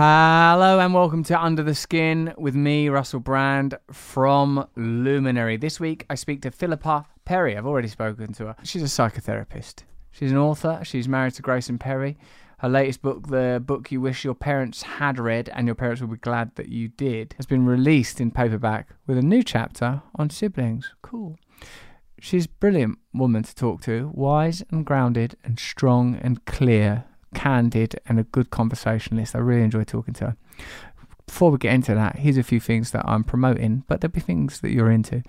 Hello and welcome to Under the Skin with me, Russell Brand from Luminary. This week I speak to Philippa Perry. I've already spoken to her. She's a psychotherapist. She's an author. She's married to Grayson Perry. Her latest book, the book you wish your parents had read and your parents will be glad that you did, has been released in paperback with a new chapter on siblings. Cool. She's a brilliant woman to talk to, wise and grounded and strong and clear candid and a good conversationalist. I really enjoy talking to her. Before we get into that, here's a few things that I'm promoting, but there'll be things that you're into.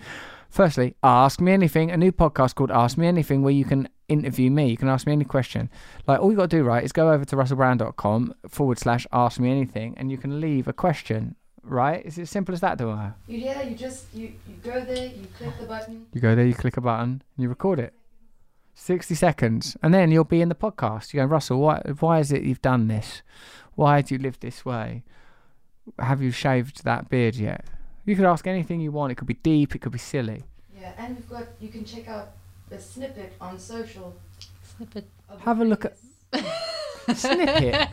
Firstly, Ask Me Anything, a new podcast called Ask Me Anything where you can interview me. You can ask me any question. Like, all you got to do, right, is go over to russellbrand.com forward slash ask me anything and you can leave a question, right? It's as simple as that, do I? Yeah, you just you, you go there, you click the button. You go there, you click a button, and you record it. 60 seconds, and then you'll be in the podcast. You go, Russell, why, why is it you've done this? Why do you live this way? Have you shaved that beard yet? You could ask anything you want. It could be deep, it could be silly. Yeah, and we've got you can check out the snippet on social. Snippet. Have a look at previous- snippet.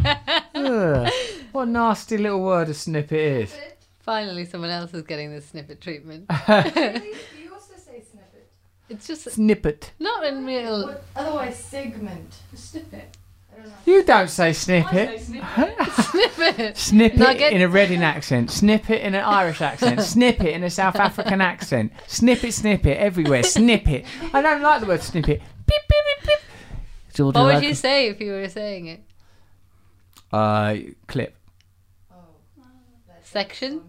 Ugh, what a nasty little word a snippet is. Finally, someone else is getting the snippet treatment. really? You also say snippet. It's just a Snippet. not in real. Otherwise, segment. Snippet. Don't. You don't say snippet. Snippet. Snippet Nugget. in a Reading accent, snippet in an Irish accent, snippet in a South African accent, snippet, snippet everywhere, snippet. I don't like the word snippet. Beep, beep, beep, beep. What would Michael- you say if you were saying it? Uh, clip, Oh, Section?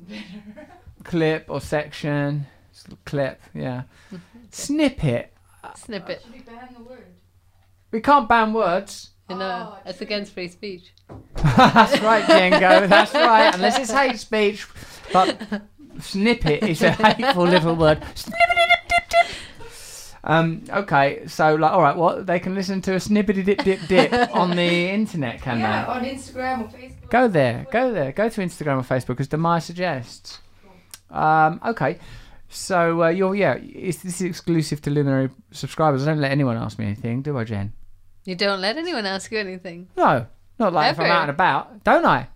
clip or section, clip. Yeah, snippet. Snippet. Should we ban the word? We can't ban words. You know, Oh, that's true. against free speech. That's right, Django. That's right. Unless it's hate speech, but snippet is a hateful little word. Um, okay, so like, all right, what they can listen to a snippety dip dip dip on the internet, can they? yeah, they? on Instagram or Facebook. Go there, go there, go to Instagram or Facebook as Demaya suggests. Um, okay, so uh, you're yeah, is this is exclusive to Luminary subscribers? I don't let anyone ask me anything, do I, Jen? You don't let anyone ask you anything. No, not like if I'm out and about, don't I?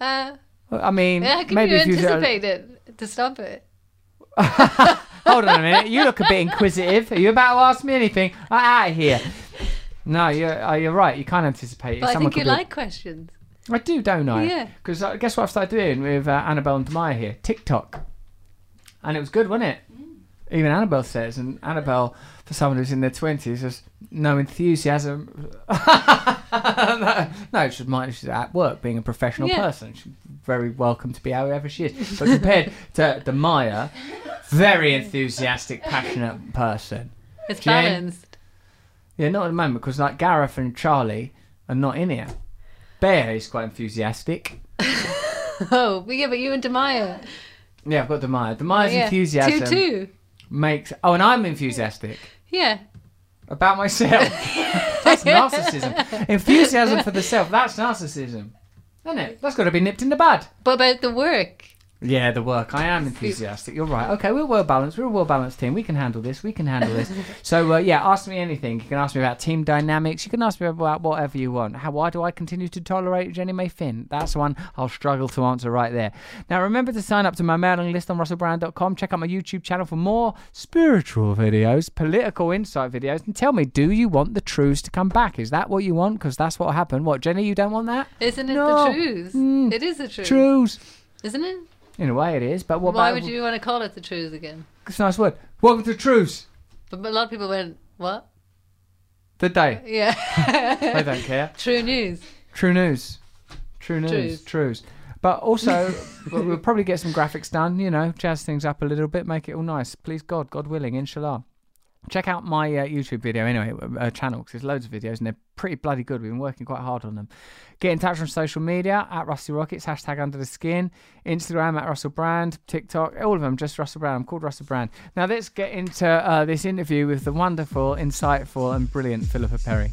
Uh, I mean, how can maybe you if you anticipate it to stop it? Hold on a minute. You look a bit inquisitive. Are you about to ask me anything? I'm out of here. No, you're uh, you're right. You can't anticipate. it. But I think you be- like questions. I do, don't I? Yeah. Because uh, guess what I've started doing with uh, Annabelle and Demaya here? TikTok. And it was good, wasn't it? Mm. Even Annabelle says, and Annabelle, for someone who's in their twenties, has no enthusiasm. no, no, she's mind she's at work, being a professional Yeah. person. She's very welcome to be however she is. But compared to Demaya, very enthusiastic, passionate person. It's Jen? balanced. Yeah, not at the moment because like Gareth and Charlie are not in here. Bear is quite enthusiastic. Oh, yeah, but you and Demaya. Yeah, I've got Demaya. Demaya's yeah. enthusiasm Two, two. makes. Oh, and I'm enthusiastic Yeah. about myself. that's narcissism. Enthusiasm for the self. That's narcissism, isn't it? That's got to be nipped in the bud. But about the work. Yeah, the work. I am enthusiastic. You're right. Okay, we're well balanced. We're a well balanced team. We can handle this. We can handle this. so uh, yeah, ask me anything. You can ask me about team dynamics. You can ask me about whatever you want. How? Why do I continue to tolerate Jenny May Finn? That's one I'll struggle to answer right there. Now remember to sign up to my mailing list on russellbrand.com. Check out my YouTube channel for more spiritual videos, political insight videos, and tell me, do you want the truths to come back? Is that what you want? Because that's what happened. What, Jenny? You don't want that? Isn't it No. the truth? Mm. It is the truth. Truths. Isn't it? In a way, it is. But what Why about? would you want to call it the truth again? It's a nice word. Welcome to truths. But a lot of people went, what? The day. Yeah. they don't care. True news. True news. True news. Truths. Truths. But also, we'll probably get some graphics done, you know, jazz things up a little bit, make it all nice. Please God, God willing, inshallah. Check out my uh, YouTube video anyway, uh, channel, because there's loads of videos and they're pretty bloody good. We've been working quite hard on them. Get in touch on social media at Rusty Rockets, hashtag under the skin, Instagram at Russell Brand, TikTok, all of them, just Russell Brand. I'm called Russell Brand. Now let's get into uh, this interview with the wonderful, insightful, and brilliant Philippa Perry.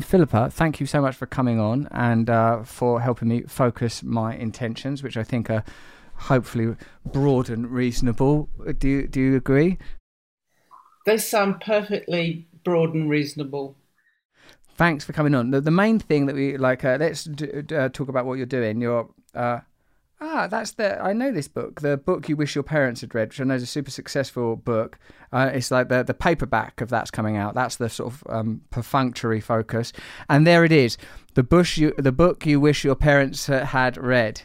Philippa, thank you so much for coming on and uh, for helping me focus my intentions, which I think are hopefully broad and reasonable. Do you, do you agree? They sound perfectly broad and reasonable. Thanks for coming on. The, the main thing that we like, uh, let's uh, talk about what you're doing. You're, uh, ah, that's the, I know this book, the book you wish your parents had read, which I know is a super successful book. Uh, it's like the, the paperback of that's coming out. That's the sort of um, perfunctory focus. And there it is the, bush you, the book you wish your parents had read.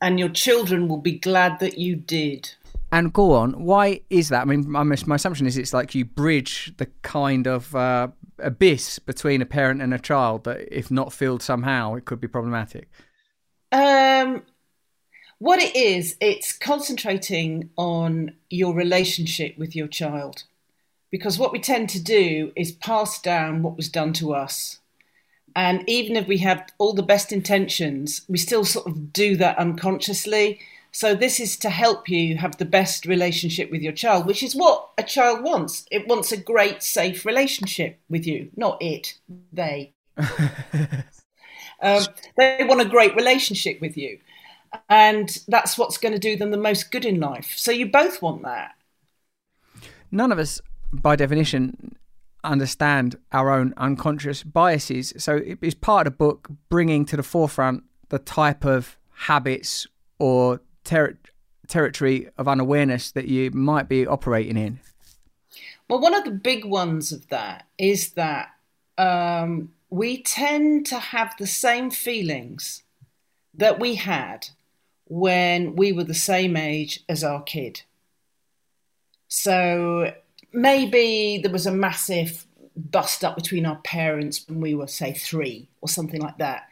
And your children will be glad that you did. And go on, why is that? I mean, my, my assumption is it's like you bridge the kind of uh, abyss between a parent and a child that, if not filled somehow, it could be problematic. Um, what it is, it's concentrating on your relationship with your child. Because what we tend to do is pass down what was done to us. And even if we have all the best intentions, we still sort of do that unconsciously. So, this is to help you have the best relationship with your child, which is what a child wants. It wants a great, safe relationship with you, not it, they. um, they want a great relationship with you. And that's what's going to do them the most good in life. So, you both want that. None of us, by definition, understand our own unconscious biases. So it is part of the book bringing to the forefront the type of habits or ter- territory of unawareness that you might be operating in. Well, one of the big ones of that is that um, we tend to have the same feelings that we had when we were the same age as our kid. So maybe there was a massive bust up between our parents when we were, say, three or something like that.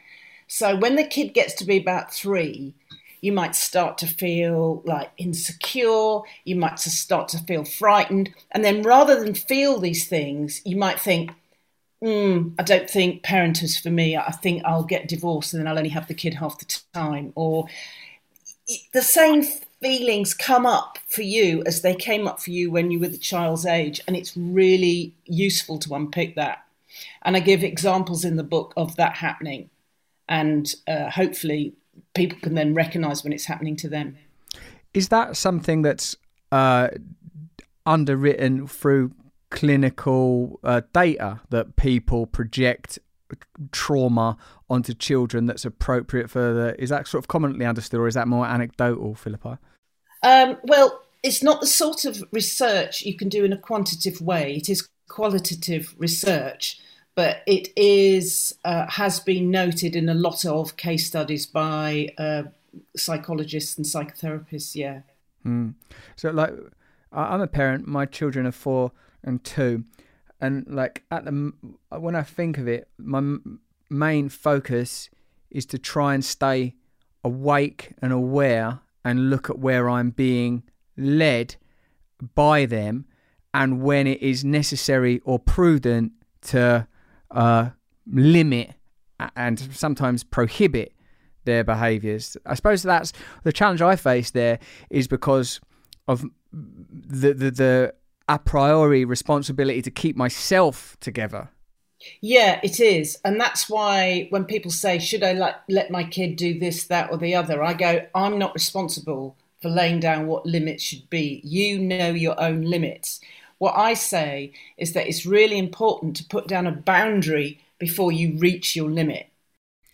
So when the kid gets to be about three, you might start to feel like insecure, you might start to feel frightened. And then rather than feel these things, you might think, mm, I don't think parent is for me. I think I'll get divorced and then I'll only have the kid half the time. Or the same feelings come up for you as they came up for you when you were the child's age. And it's really useful to unpick that. And I give examples in the book of that happening. And uh, hopefully, people can then recognize when it's happening to them. Is that something that's uh, underwritten through clinical uh, data that people project trauma onto children that's appropriate for the is that sort of commonly understood or is that more anecdotal philippa? Um, well it's not the sort of research you can do in a quantitative way. It is qualitative research but it is uh, has been noted in a lot of case studies by uh, psychologists and psychotherapists yeah. Mm. so like i'm a parent. My children are four and two and like at the when I think of it, my main focus is to try and stay awake and aware and look at where I'm being led by them, and when it is necessary or prudent to uh, limit and sometimes prohibit their behaviours. I suppose that's the challenge I face there is because of the the, the a priori responsibility to keep myself together. Yeah, it is. And that's why when people say, should I let, let my kid do this, that, or the other, I go, I'm not responsible for laying down what limits should be. You know your own limits. What I say is that it's really important to put down a boundary before you reach your limit.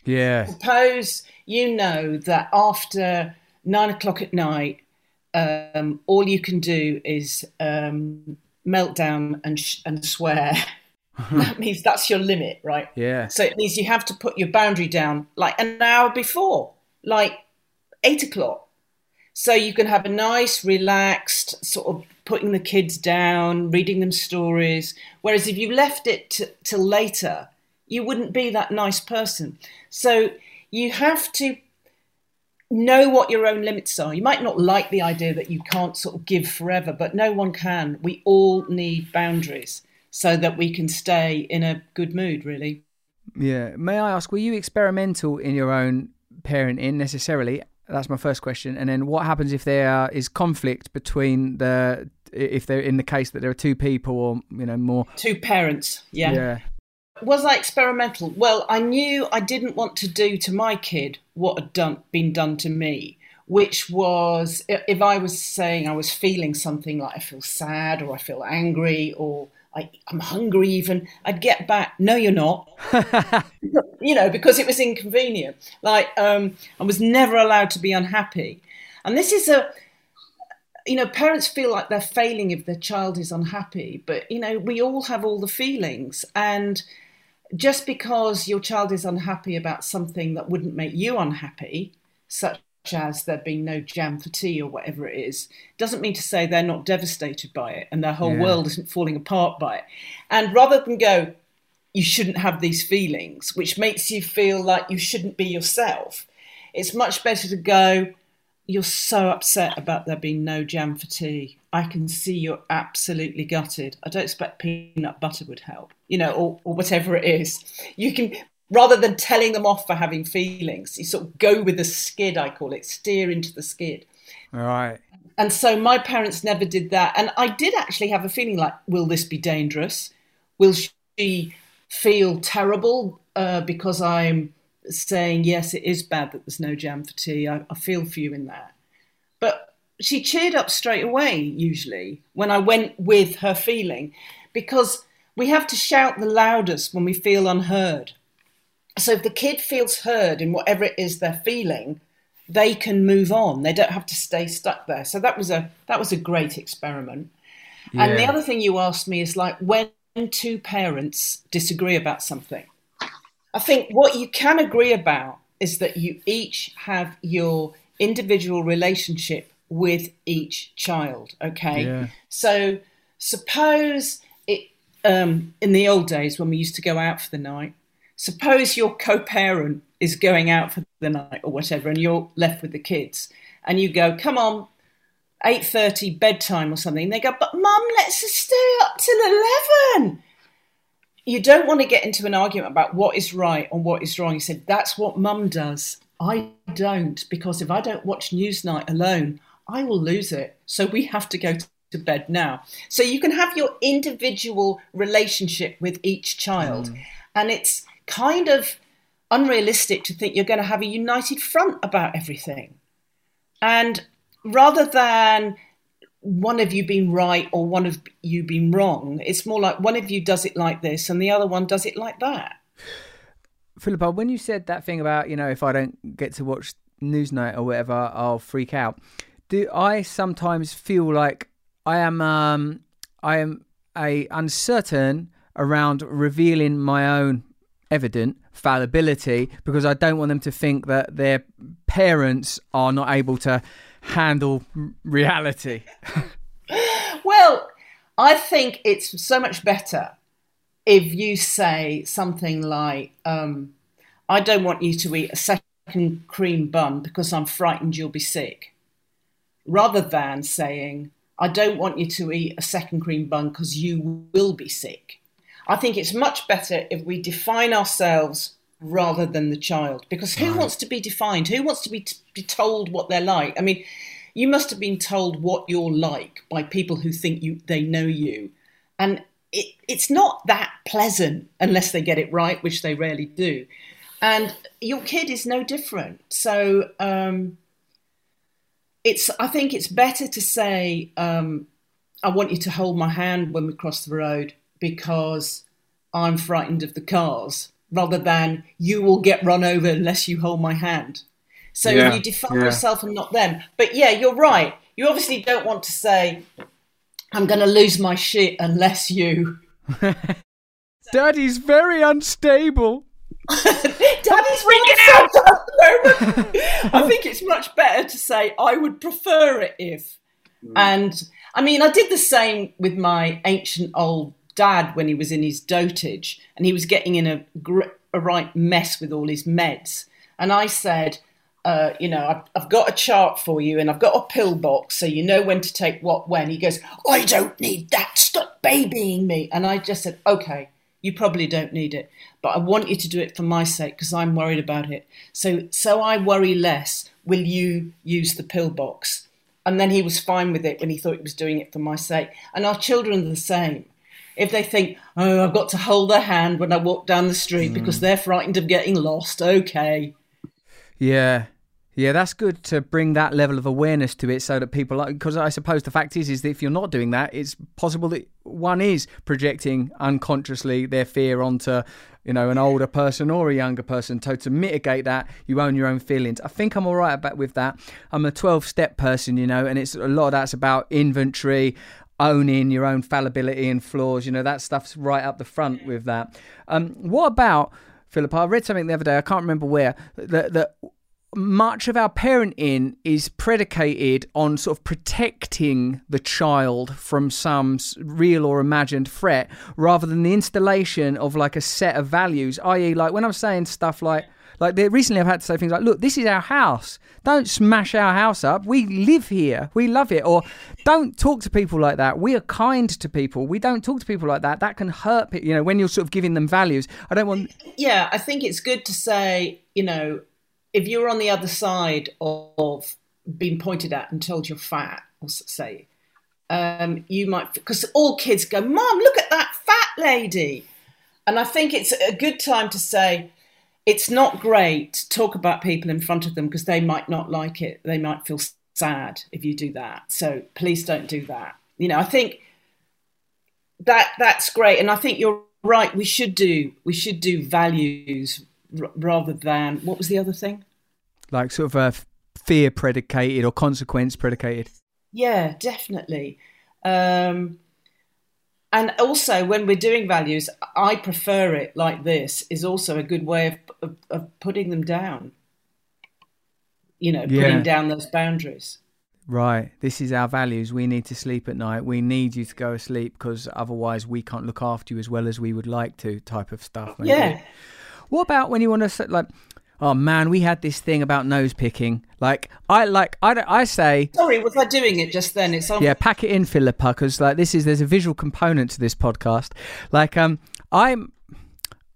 Yeah. Suppose you know that after nine o'clock at night, um, all you can do is um, melt down and sh- and swear. that means that's your limit, right? Yeah. So it means you have to put your boundary down like an hour before, like eight o'clock. So you can have a nice, relaxed sort of putting the kids down, reading them stories. Whereas if you left it t- till later, you wouldn't be that nice person. So you have to know what your own limits are. You might not like the idea that you can't sort of give forever, but no one can. We all need boundaries so that we can stay in a good mood, really. Yeah. May I ask, were you experimental in your own parenting necessarily? That's my first question. And then what happens if there is conflict between the if they're in the case that there are two people or you know more. Two parents, yeah. Yeah. Was I experimental? Well, I knew I didn't want to do to my kid what had done, been done to me, which was if I was saying I was feeling something like I feel sad or I feel angry or I, I'm hungry, even, I'd get back, no, you're not. you know, because it was inconvenient. Like, um, I was never allowed to be unhappy. And this is a, you know, parents feel like they're failing if their child is unhappy, but, you know, we all have all the feelings. And just because your child is unhappy about something that wouldn't make you unhappy, such as there being no jam for tea or whatever it is, doesn't mean to say they're not devastated by it and their whole Yeah. world isn't falling apart by it. And rather than go, you shouldn't have these feelings, which makes you feel like you shouldn't be yourself, it's much better to go, you're so upset about there being no jam for tea. I can see you're absolutely gutted. I don't expect peanut butter would help, you know, or, or whatever it is. You can, rather than telling them off for having feelings, you sort of go with the skid, I call it, steer into the skid. All right. And so my parents never did that. And I did actually have a feeling like, will this be dangerous? Will she feel terrible uh, because I'm saying, yes, it is bad that there's no jam for tea? I, I feel for you in that. But she cheered up straight away, usually, when I went with her feeling, because we have to shout the loudest when we feel unheard. So if the kid feels heard in whatever it is they're feeling, they can move on. They don't have to stay stuck there. So that was a that was a great experiment. And the other thing you asked me is like when two parents disagree about something. I think what you can agree about is that you each have your individual relationship with each child. Okay. Yeah. So suppose it um, in the old days when we used to go out for the night, suppose your co-parent is going out for the night or whatever, and you're left with the kids, and you go, "Come on, eight thirty bedtime or something." And they go, "But mum, let's just stay up till 11. You don't want to get into an argument about what is right and what is wrong. You said that's what mum does. I don't because if I don't watch Newsnight alone, I will lose it. So we have to go to bed now. So you can have your individual relationship with each child, mm. and it's kind of unrealistic to think you're going to have a united front about everything. And rather than one of you being right or one of you being wrong, it's more like one of you does it like this and the other one does it like that. Philippa, when you said that thing about, you know, if I don't get to watch Newsnight or whatever, I'll freak out. Do I sometimes feel like I am um I am a uncertain around revealing my own evident fallibility because I don't want them to think that their parents are not able to handle reality. Well, I think it's so much better if you say something like, um, I don't want you to eat a second cream bun because I'm frightened you'll be sick, rather than saying, I don't want you to eat a second cream bun because you will be sick. I think it's much better if we define ourselves rather than the child. Because who wants to be defined? Who wants to be, be told what they're like? I mean, you must have been told what you're like by people who think you they know you. And it, it's not that pleasant unless they get it right which they rarely do. And your kid is no different. So um, it's i think it's better to say um, i want you to hold my hand when we cross the road because i'm frightened of the cars rather than you will get run over unless you hold my hand so Yeah, you define yeah. yourself and not them. But yeah, you're right. You obviously don't want to say, I'm going to lose my shit unless you. Daddy's very unstable. Daddy's freaking out at the moment. I think it's much better to say, I would prefer it if. Mm. And I mean, I did the same with my ancient old dad when he was in his dotage and he was getting in a, a right mess with all his meds. And I said, uh, you know, I've, I've got a chart for you and I've got a pill box so you know when to take what when. He goes, I don't need that. Stop babying me. And I just said, okay, you probably don't need it, but I want you to do it for my sake because I'm worried about it. So, so I worry less. Will you use the pill box? And then he was fine with it when he thought he was doing it for my sake. And our children are the same. If they think, oh, I've got to hold their hand when I walk down the street because hmm. they're frightened of getting lost, okay. Yeah. Yeah, that's good to bring that level of awareness to it so that people like because I suppose the fact is is that if you're not doing that, it's possible that one is projecting unconsciously their fear onto, you know, an older person or a younger person. So to mitigate that, you own your own feelings. I think I'm all right about with that. I'm a 12 step person, you know, and it's a lot of that's about inventory, owning your own fallibility and flaws. You know, that stuff's right up the front with that. Um, what about Philippa? I read something the other day. I can't remember where that that much of our parenting is predicated on sort of protecting the child from some real or imagined threat rather than the installation of like a set of values i.e like when i'm saying stuff like like they, recently i've had to say things like look this is our house. Don't smash our house up. We live here. We love it. Or don't talk to people like that. We are kind to people. We don't talk to people like that. That can hurt people you know when you're sort of giving them values. I don't want yeah, I think it's good to say, you know, if you're on the other side of being pointed at and told you're fat, or say, um, you might, because all kids go, Mom, look at that fat lady. And I think it's a good time to say, it's not great to talk about people in front of them because they might not like it. They might feel sad if you do that. So please don't do that. You know, I think that that's great, and I think you're right. We should do we should do values r- rather than what was the other thing? like sort of a f- fear predicated or consequence predicated Yeah, definitely. Um, and also, when we're doing values, I prefer it like this. Is also a good way of of, of putting them down. You know, Yeah. putting down those boundaries. Right. This is our values. We need to sleep at night. We need you to go to sleep because otherwise we can't look after you as well as we would like to. Type of stuff. maybe. Yeah. What about when you want to like, oh man, we had this thing about nose picking. Like I like I I say Sorry, was I doing it just then? It's on. yeah, pack it in, Philippa, because like this is there's a visual component to this podcast. Like um, I'm.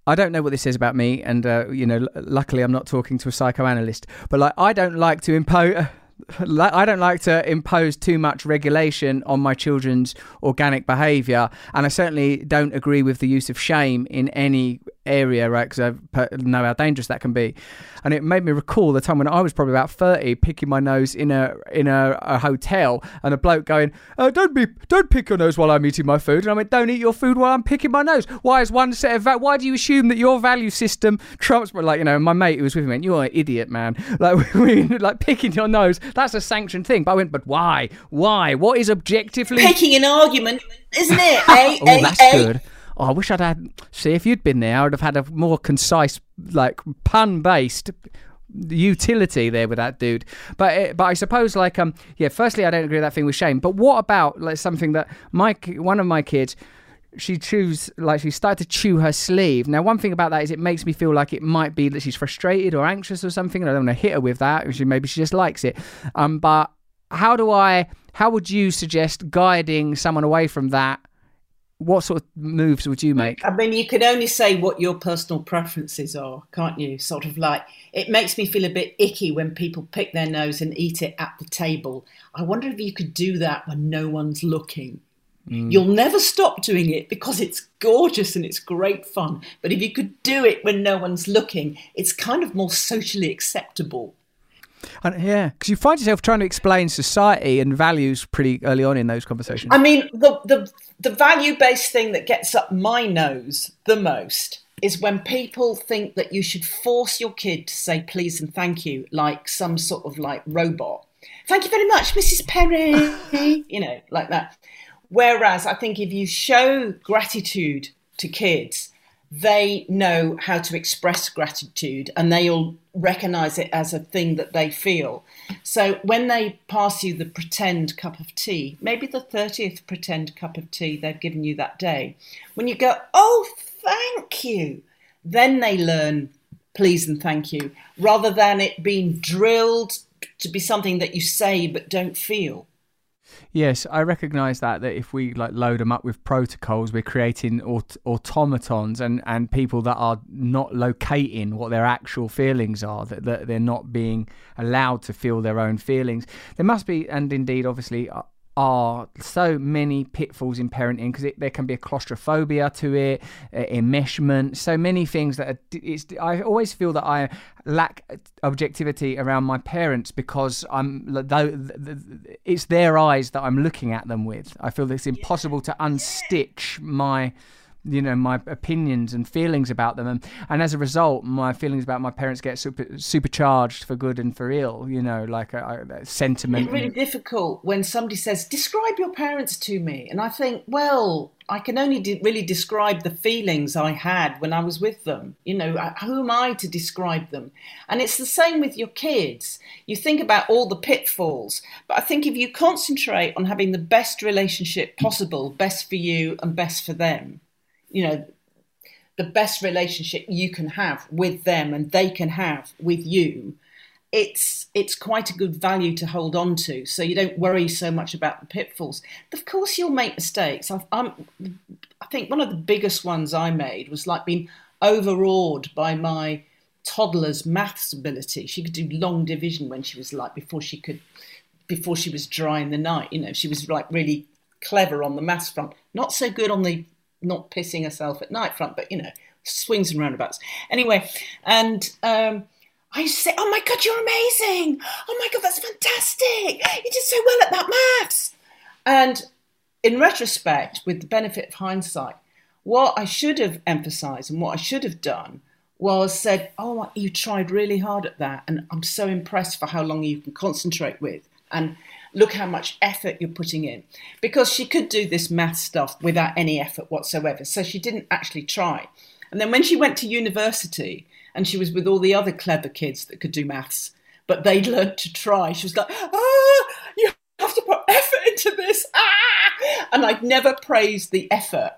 I don't know what this is about me, and uh, you know, l- luckily I'm not talking to a psychoanalyst. But like, I don't like to impose. I don't like to impose too much regulation on my children's organic behaviour, and I certainly don't agree with the use of shame in any area, right? Because I know how dangerous that can be. And it made me recall the time when I was probably about thirty, picking my nose in a in a, a hotel, and a bloke going, oh, "Don't be, don't pick your nose while I'm eating my food." And I went, "Don't eat your food while I'm picking my nose." Why is one set of va- why do you assume that your value system trumps? But like you know, my mate who was with me went, "You're an idiot, man." Like we like picking your nose, that's a sanctioned thing. But I went, "But why? Why? What is objectively?" Picking an argument, isn't it? Oh, eh, that's eh? good. Oh, I wish I'd had. See, if you'd been there, I'd have had a more concise, like pun-based utility there with that dude. But but I suppose like um yeah. Firstly, I don't agree with that thing with shame. But what about like something that my one of my kids. She chews like she started to chew her sleeve. Now, one thing about that is it makes me feel like it might be that she's frustrated or anxious or something. And I don't want to hit her with that. She maybe she just likes it. Um, but how do I? How would you suggest guiding someone away from that? What sort of moves would you mm. make? I mean, you can only say what your personal preferences are, can't you? Sort of like, it makes me feel a bit icky when people pick their nose and eat it at the table. I wonder if you could do that when no one's looking. Mm. You'll never stop doing it because it's gorgeous and it's great fun. But if you could do it when no one's looking, it's kind of more socially acceptable. And, yeah, because you find yourself trying to explain society and values pretty early on in those conversations. I mean, the the the value based thing that gets up my nose the most is when people think that you should force your kid to say please and thank you like some sort of like robot. Thank you very much, Mrs. Perry. you know, like that. Whereas I think if you show gratitude to kids, they know how to express gratitude and they'll recognize it as a thing that they feel. So when they pass you the pretend cup of tea, maybe the 30th pretend cup of tea they've given you that day, when you go, oh, thank you, then they learn please and thank you rather than it being drilled to be something that you say but don't feel. Yes, I recognise that that if we like load them up with protocols, we're creating aut- automatons and, and people that are not locating what their actual feelings are, that, that they're not being allowed to feel their own feelings. There must be, and indeed, obviously, uh, are so many pitfalls in parenting because there can be a claustrophobia to it, uh, enmeshment, so many things that are, it's. I always feel that I lack objectivity around my parents because I'm though it's their eyes that I'm looking at them with. I feel that it's impossible to unstitch my you know my opinions and feelings about them and, and as a result my feelings about my parents get super supercharged for good and for ill you know like a, a sentiment It's really difficult when somebody says, "Describe your parents to me," and I think, well, I can only de- really describe the feelings I had when I was with them. You know, uh, who am I to describe them? And it's the same with your kids. You think about all the pitfalls, but I think if you concentrate on having the best relationship possible, best for you and best for them, you know, the best relationship you can have with them and they can have with you it's it's quite a good value to hold on to. So you don't worry so much about the pitfalls. Of course you'll make mistakes. I, I'm, I think one of the biggest ones i made was like being overawed by my toddler's maths ability. She could do long division when she was like before she could before she was dry in the night. You know she was like really clever on the maths front. Not so good on the not pissing herself at night front but you know swings and roundabouts anyway and um I say, "Oh my god, you're amazing! Oh my god, that's fantastic! You did so well at that maths." And in retrospect, with the benefit of hindsight, what I should have emphasised and what I should have done was said, "Oh, you tried really hard at that, and I'm so impressed for how long you can concentrate with, and look how much effort you're putting in." Because she could do this math stuff without any effort whatsoever, so she didn't actually try. And then when she went to university and she was with all the other clever kids that could do maths, but they'd learned to try. She was like, ah, you have to put effort into this. Ah! And I'd never praised the effort.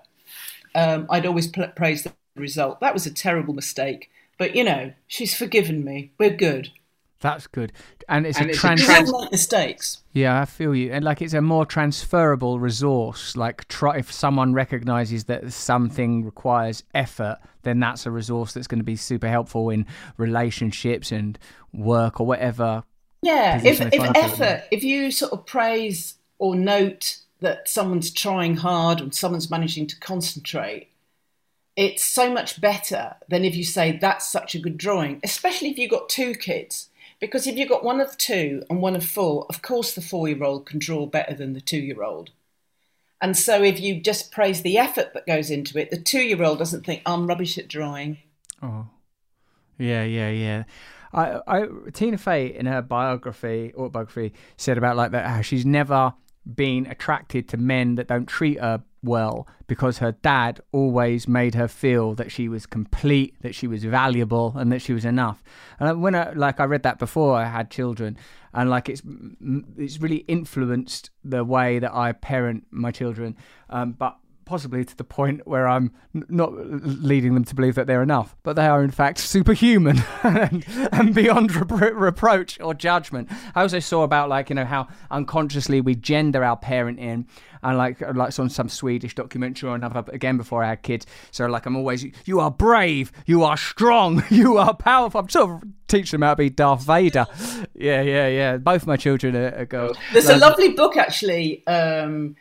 Um, I'd always praised the result. That was a terrible mistake. But, you know, she's forgiven me. We're good. That's good, and it's And a it's trans. a trans- make mistakes. Yeah, I feel you, and like it's a more transferable resource. Like, try if someone recognizes that something requires effort, then that's a resource that's going to be super helpful in relationships and work or whatever. Yeah, if, if find in. effort, if you sort of praise or note that someone's trying hard and someone's managing to concentrate, it's so much better than if you say that's such a good drawing, especially if you've got two kids. Because if you've got one of two and one of four, of course the four year old can draw better than the two year old. And so if you just praise the effort that goes into it, the two year old doesn't think I'm rubbish at drawing. Oh, yeah, yeah, yeah. I, I, Tina Fey in her biography, autobiography, said about like that how she's never been attracted to men that don't treat her well because her dad always made her feel that she was complete, that she was valuable, and that she was enough. And when I like I read that before I had children, and like it's it's really influenced the way that I parent my children. Um, but possibly to the point where I'm n- not leading them to believe that they're enough, but they are in fact superhuman and, and beyond repro- reproach or judgment. I also saw about like you know how unconsciously we gender our parenting, and like like on some Swedish documentary or another again before I had kids. So like I'm always you are brave, you are strong, you are powerful. I'm sort of teaching them how to be Darth Vader. Yeah, yeah, yeah. Both my children are, are girls. There's a lovely book actually um,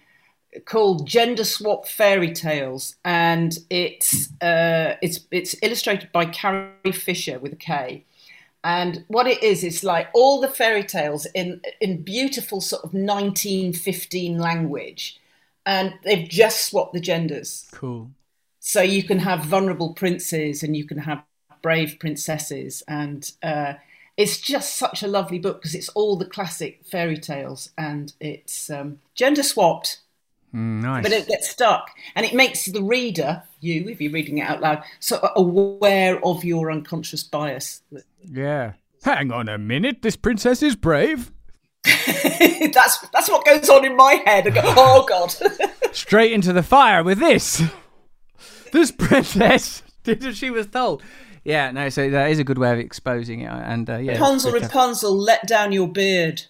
called Gender Swap Fairy Tales, and it's uh, it's it's illustrated by Carrie Fisher with a K. And what it is, it's like all the fairy tales in in beautiful sort of 1915 language, and they've just swapped the genders. Cool. So you can have vulnerable princes and you can have brave princesses, and uh, it's just such a lovely book because it's all the classic fairy tales and it's um, gender swapped, Mm, nice. but it gets stuck, and it makes the reader, you, if you're reading it out loud, sort of aware of your unconscious bias. Yeah. Hang on a minute. This princess is brave. that's that's what goes on in my head. I go, oh god. Straight into the fire with this. This princess did as she was told. Yeah, no, so that is a good way of exposing it. And uh, yeah. Rapunzel, it's good to- Rapunzel, let down your beard.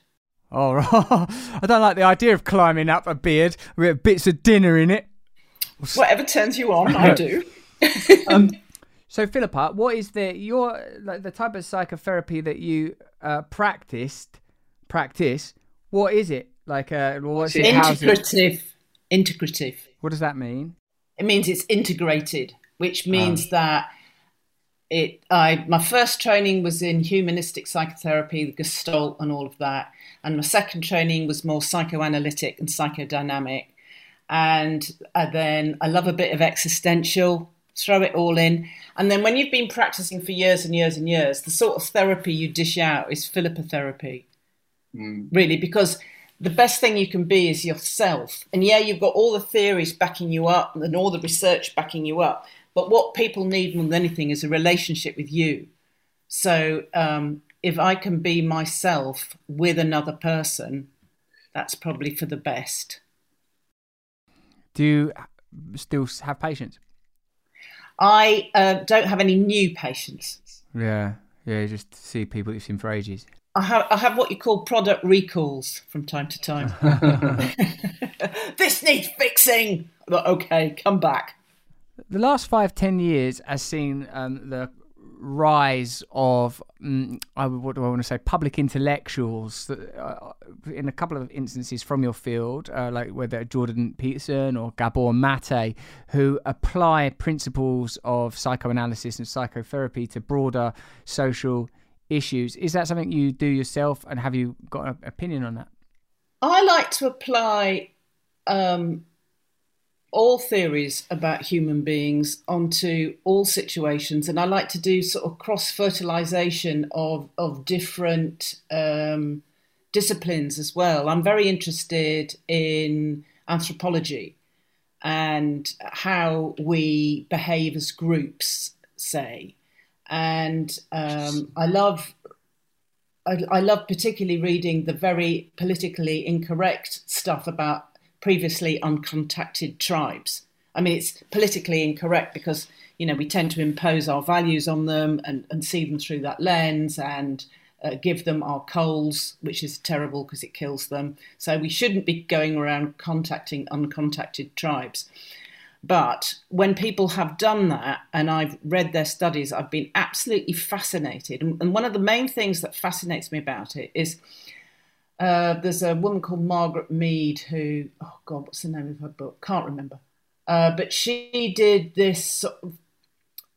Oh, I don't like the idea of climbing up a beard with bits of dinner in it. Whatever turns you on, I do. So, Philippa, what is the your like the type of psychotherapy that you uh, practiced practice? What is it like? Uh, what's it? Integrative. Integrative. What does that mean? It means it's integrated, which means that it. I my first training was in humanistic psychotherapy, the Gestalt, and all of that, and my second training was more psychoanalytic and psychodynamic, and uh, then I love a bit of existential. Throw it all in, and then when you've been practicing for years and years and years, the sort of therapy you dish out is Philippa therapy really, because the best thing you can be is yourself. And yeah, you've got all the theories backing you up and all the research backing you up. But what people need more than anything is a relationship with you. So um, if I can be myself with another person, that's probably for the best. Do you still have patience? I uh, don't have any new patients. Yeah, yeah. You just see people you've seen for ages. I have, I have what you call product recalls from time to time. this needs fixing. But okay, come back. The last five, ten years has seen um, the rise of, mm, I what do I want to say, public intellectuals that, uh, in a couple of instances from your field, uh, like whether Jordan Peterson or Gabor Mate, who apply principles of psychoanalysis and psychotherapy to broader social issues. Is that something you do yourself, and have you got an opinion on that? I like to apply um, all theories about human beings onto all situations, and I like to do sort of cross fertilization of of different um, disciplines as well. I'm very interested in anthropology and how we behave as groups, say, and um, I love I, I love particularly reading the very politically incorrect stuff about previously uncontacted tribes. I mean, it's politically incorrect because you know we tend to impose our values on them and, and see them through that lens and uh, give them our coals, which is terrible because it kills them. So we shouldn't be going around contacting uncontacted tribes. But when people have done that, and I've read their studies, I've been absolutely fascinated. And, and one of the main things that fascinates me about it is uh, there's a woman called Margaret Mead who, oh God, what's the name of her book? Can't remember. Uh, but she did this sort of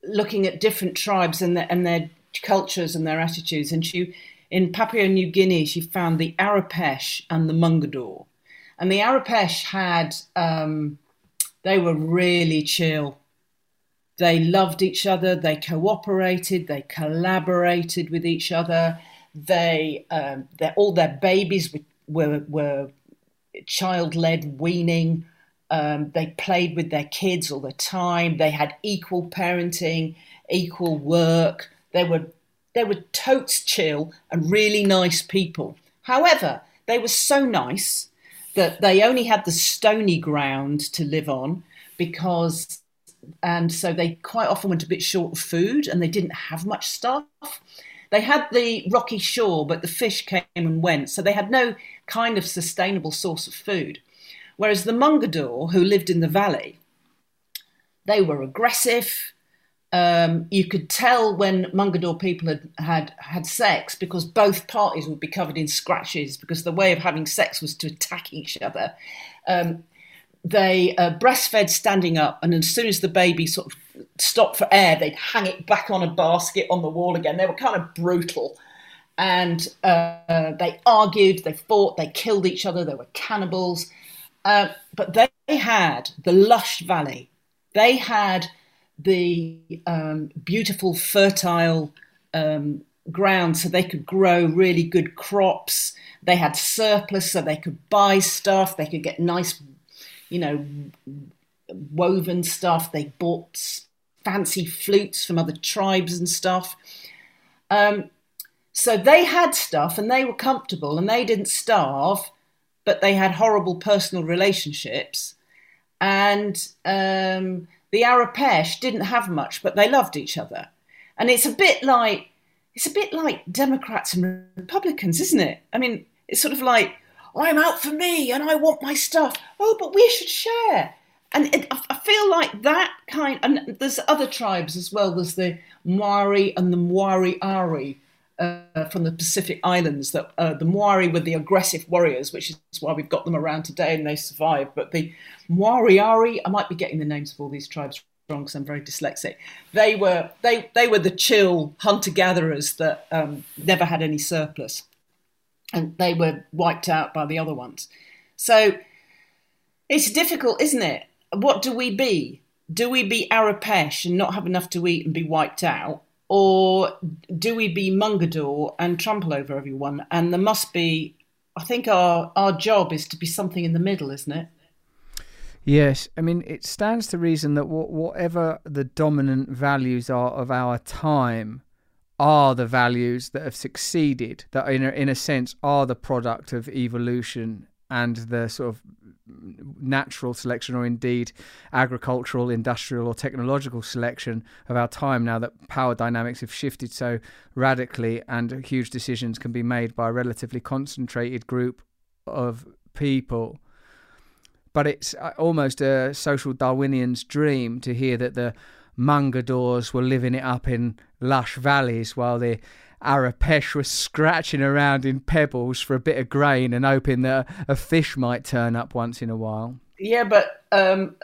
looking at different tribes and their, and their cultures and their attitudes. And she, in Papua New Guinea, she found the Arapesh and the Mungador. And the Arapesh had, um, they were really chill. They loved each other. They cooperated. They collaborated with each other. They, um, all their babies were, were, were child-led weaning. Um, they played with their kids all the time. They had equal parenting, equal work. They were they were totes chill and really nice people. However, they were so nice that they only had the stony ground to live on because and so they quite often went a bit short of food and they didn't have much stuff. They had the rocky shore, but the fish came and went, so they had no kind of sustainable source of food. Whereas the Mungador, who lived in the valley, they were aggressive. Um, you could tell when Mungador people had, had had sex because both parties would be covered in scratches because the way of having sex was to attack each other. Um, they uh, breastfed standing up, and as soon as the baby sort of stopped for air, they'd hang it back on a basket on the wall again. They were kind of brutal. And uh, they argued, they fought, they killed each other, they were cannibals. Uh, but they had the lush valley. They had the um, beautiful, fertile um, ground so they could grow really good crops. They had surplus so they could buy stuff. They could get nice, you know, woven stuff. They bought fancy flutes from other tribes and stuff. Um, so they had stuff and they were comfortable and they didn't starve, but they had horrible personal relationships. And um, the Arapesh didn't have much, but they loved each other. And it's a bit like it's a bit like Democrats and Republicans, isn't it? I mean, It's sort of like, I'm out for me and I want my stuff. Oh, but we should share. And it, I feel like that kind, and there's other tribes as well. There's the Maori and the Moriori uh, from the Pacific Islands. That uh, the Maori were the aggressive warriors, which is why we've got them around today and they survived. But the Moriori, I might be getting the names of all these tribes wrong because I'm very dyslexic. They were they they were the chill hunter gatherers that um, never had any surplus, and they were wiped out by the other ones. So it's difficult, isn't it? What do we be? Do we be Arapesh and not have enough to eat and be wiped out? Or do we be Mungador and trample over everyone? And there must be, I think our, our job is to be something in the middle, isn't it? Yes, I mean it stands to reason that whatever the dominant values are of our time are the values that have succeeded, that in a, in a sense are the product of evolution and the sort of natural selection, or indeed agricultural, industrial, or technological selection of our time. Now that power dynamics have shifted so radically, and huge decisions can be made by a relatively concentrated group of people but it's uh, almost a social Darwinian's dream to hear that the Mungadors were living it up in lush valleys while the Arapesh was scratching around in pebbles for a bit of grain and hoping that a fish might turn up once in a while. Yeah, but um,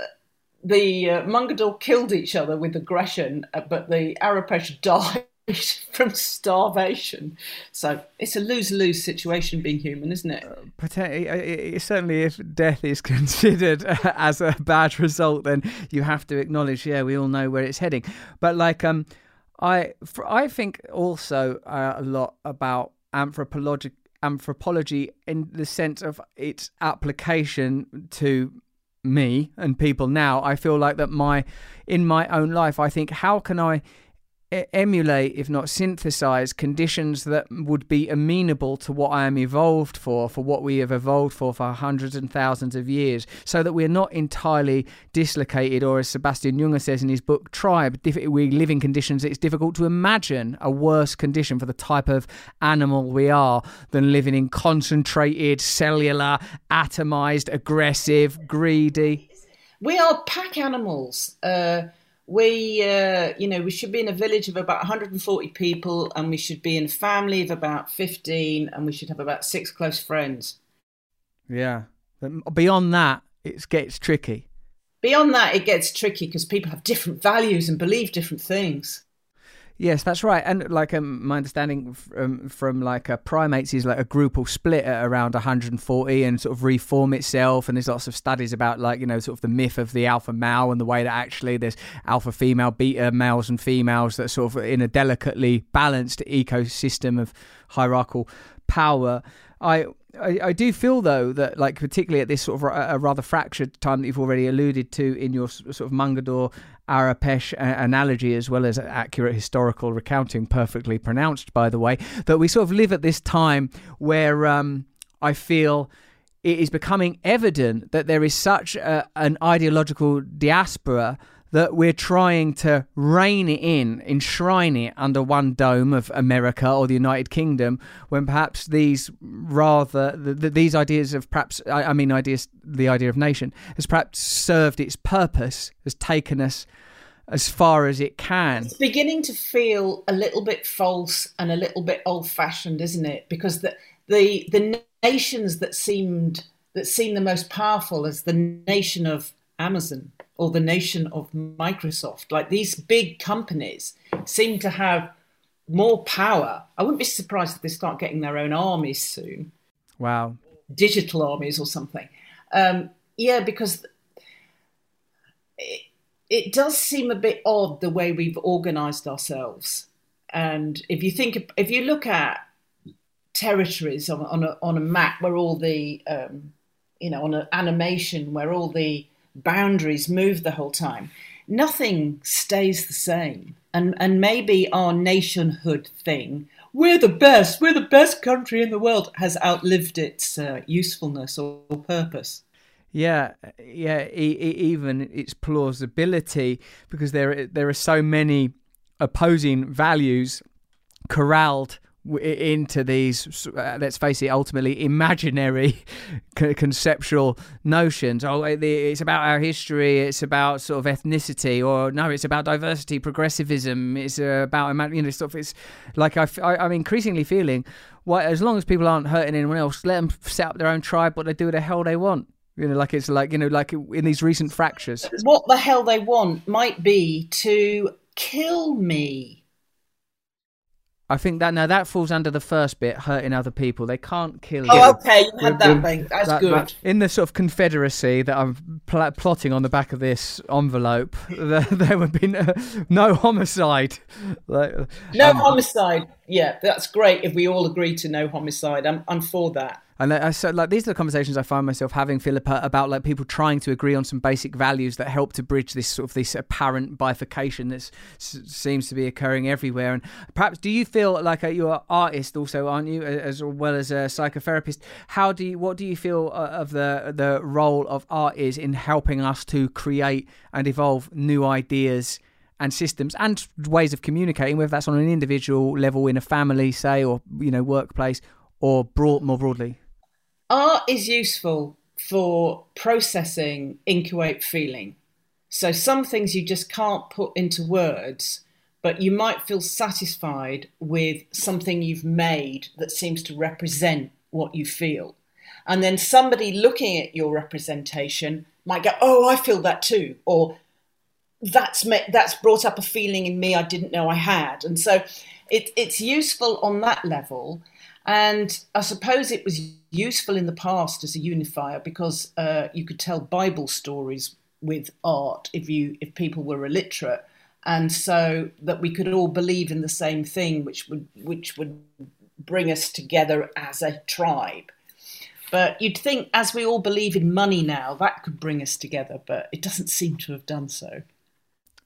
the uh, Mungador killed each other with aggression, uh, but the Arapesh died from starvation. So it's a lose lose situation being human, isn't it? Poten- certainly, if death is considered as a bad result, then you have to acknowledge, yeah, we all know where it's heading. But like, um, I I think also uh, a lot about anthropology anthropology in the sense of its application to me and people now. I feel like that my in my own life, I think how can I emulate, if not synthesize, conditions that would be amenable to what I am evolved for, for what we have evolved for for hundreds and thousands of years, so that we're not entirely dislocated, or as Sebastian Junger says in his book Tribe, we live in conditions it's difficult to imagine a worse condition for the type of animal we are than living in concentrated, cellular, atomized, aggressive, greedy. We are pack animals. Uh, we, uh, you know, we should be in a village of about 140 people, and we should be in a family of about 15, and we should have about six close friends. Yeah. But beyond that, it gets tricky. Beyond that, it gets tricky because people have different values and believe different things. Yes, that's right. And like um, my understanding from, from like uh, primates is like a group will split at around 140 and sort of reform itself. And there's lots of studies about like you know sort of the myth of the alpha male and the way that actually there's alpha female, beta males and females that sort of in a delicately balanced ecosystem of hierarchical power. I I, I do feel though that like particularly at this sort of a, a rather fractured time that you've already alluded to in your sort of Mungador Arapesh uh, analogy as well as accurate historical recounting perfectly pronounced by the way that we sort of live at this time where um, I feel it is becoming evident that there is such a, an ideological diaspora that we're trying to rein it in, enshrine it under one dome of America or the United Kingdom, when perhaps these rather the, the, these ideas of perhaps I, I mean ideas the idea of nation has perhaps served its purpose, has taken us as far as it can. It's beginning to feel a little bit false and a little bit old-fashioned, isn't it? Because the the the nations that seemed that seem the most powerful as the nation of Amazon or the nation of Microsoft, like these big companies, seem to have more power. I wouldn't be surprised if they start getting their own armies soon, Wow. digital armies or something. Um, yeah, because it, it does seem a bit odd the way we've organized ourselves. And if you think, if you look at territories on, on, a, on a map where all the, um, you know, on an animation where all the boundaries move the whole time, nothing stays the same. And, and maybe our nationhood thing, we're the best, we're the best country in the world, has outlived its uh, usefulness or, or purpose. Yeah, yeah. E- e- even its plausibility, because there there are so many opposing values corralled into these, uh, let's face it, ultimately imaginary conceptual notions. Oh, it's about our history, it's about sort of ethnicity, or no, it's about diversity, progressivism, it's uh, about, you know, stuff. It's like I I, I'm increasingly feeling, well, as long as people aren't hurting anyone else, let them set up their own tribe, but they do the hell they want. You know, like it's like, you know, like in these recent fractures. What the hell they want might be to kill me. I think that now that falls under the first bit, hurting other people. They can't kill you. Oh, okay, you had that thing. That's That- good. that- in the sort of confederacy that I'm pl- plotting on the back of this envelope, there, there would be no, no homicide. Like, No um, homicide. Yeah, that's great. If we all agree to no homicide, I'm I'm for that. And I, so, like these are the conversations I find myself having, Philippa, about like people trying to agree on some basic values that help to bridge this sort of this apparent bifurcation that seems to be occurring everywhere. And perhaps, do you feel like a, you're an artist also, aren't you, as well as a psychotherapist? How do you, what do you feel uh, of the the role of art is in helping us to create and evolve new ideas? And systems and ways of communicating, whether that's on an individual level in a family, say, or you know, workplace, or broad more broadly. Art is useful for processing inchoate feeling. So some things you just can't put into words, but you might feel satisfied with something you've made that seems to represent what you feel. And then somebody looking at your representation might go, "Oh, I feel that too," or that's me- that's brought up a feeling in me I didn't know I had. And so it, it's useful on that level. And I suppose it was useful in the past as a unifier because uh, you could tell Bible stories with art if you if people were illiterate, and so that we could all believe in the same thing, which would which would bring us together as a tribe. But you'd think, as we all believe in money now, that could bring us together, but it doesn't seem to have done so.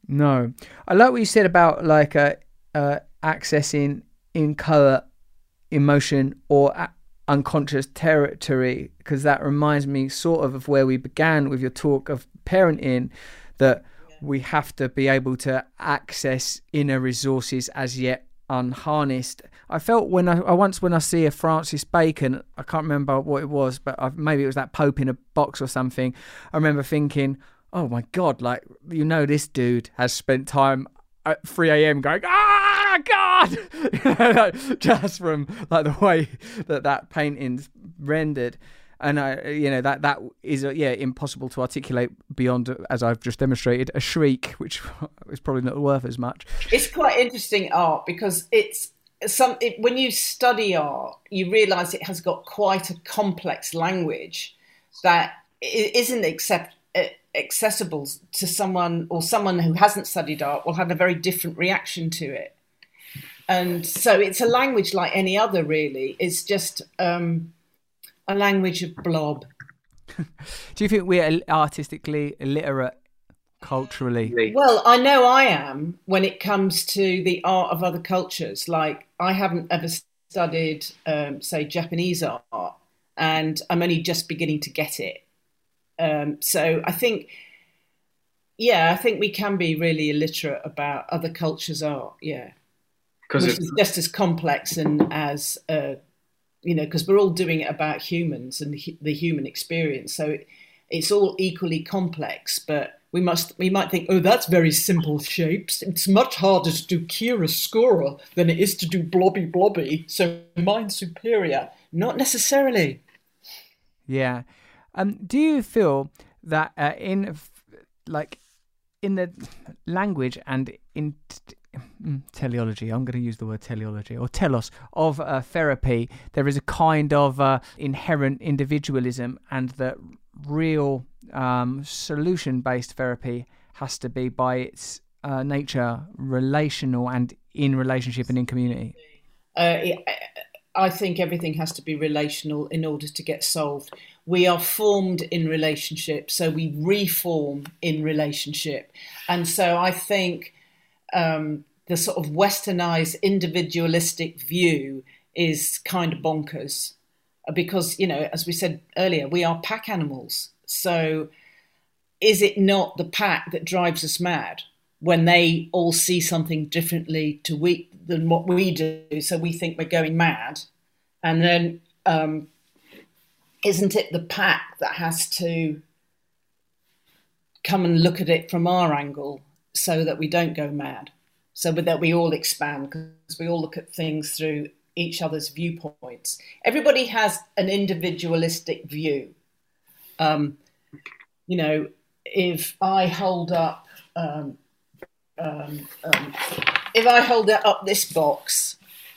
No, I like what you said about like uh, uh, accessing inchoate emotion or a- unconscious territory, because that reminds me sort of of where we began with your talk of parenting, that we have to be able to access inner resources as yet unharnessed. I felt when I, I once when I see a Francis Bacon, I can't remember what it was, but I, maybe it was that Pope in a box or something. I remember thinking, oh my god, like you know, this dude has spent time at 3 a.m. going, ah, God, just from like the way that that painting's rendered. And I, you know, that that is uh, yeah impossible to articulate beyond, as I've just demonstrated, a shriek, which is probably not worth as much. It's quite interesting art because it's some it, when you study art, you realise it has got quite a complex language that isn't accept, accessible to someone or someone who hasn't studied art will have a very different reaction to it. And so it's a language like any other, really. It's just um, a language of blob. Do you think we're artistically illiterate culturally? Well, I know I am when it comes to the art of other cultures. Like, I haven't ever studied, um, say, Japanese art, and I'm only just beginning to get it. Um, so I think, yeah, I think we can be really illiterate about other cultures' art. Yeah, Because which is just as complex and as uh, you know, because we're all doing it about humans and the human experience. So it, it's all equally complex, but we must we might think, oh, that's very simple shapes. It's much harder to do chiaroscuro than it is to do blobby blobby. So mine's superior. Not necessarily. Yeah. Um, do you feel that uh, in like in the language and in t- mm, teleology, I'm going to use the word teleology or telos of uh, therapy, there is a kind of uh, inherent individualism, and that real um, solution-based therapy has to be by its uh, nature relational and in relationship and in community. Uh, I think everything has to be relational in order to get solved. We are formed in relationship, so we reform in relationship. And so I think um, the sort of westernized individualistic view is kind of bonkers because, you know, as we said earlier, we are pack animals. So is it not the pack that drives us mad? When they all see something differently to we than what we do, so we think we're going mad, and then um, isn't it the pack that has to come and look at it from our angle so that we don't go mad, so that we all expand because we all look at things through each other's viewpoints. Everybody has an individualistic view. Um, you know, if I hold up, um, um, um, if I hold up this box,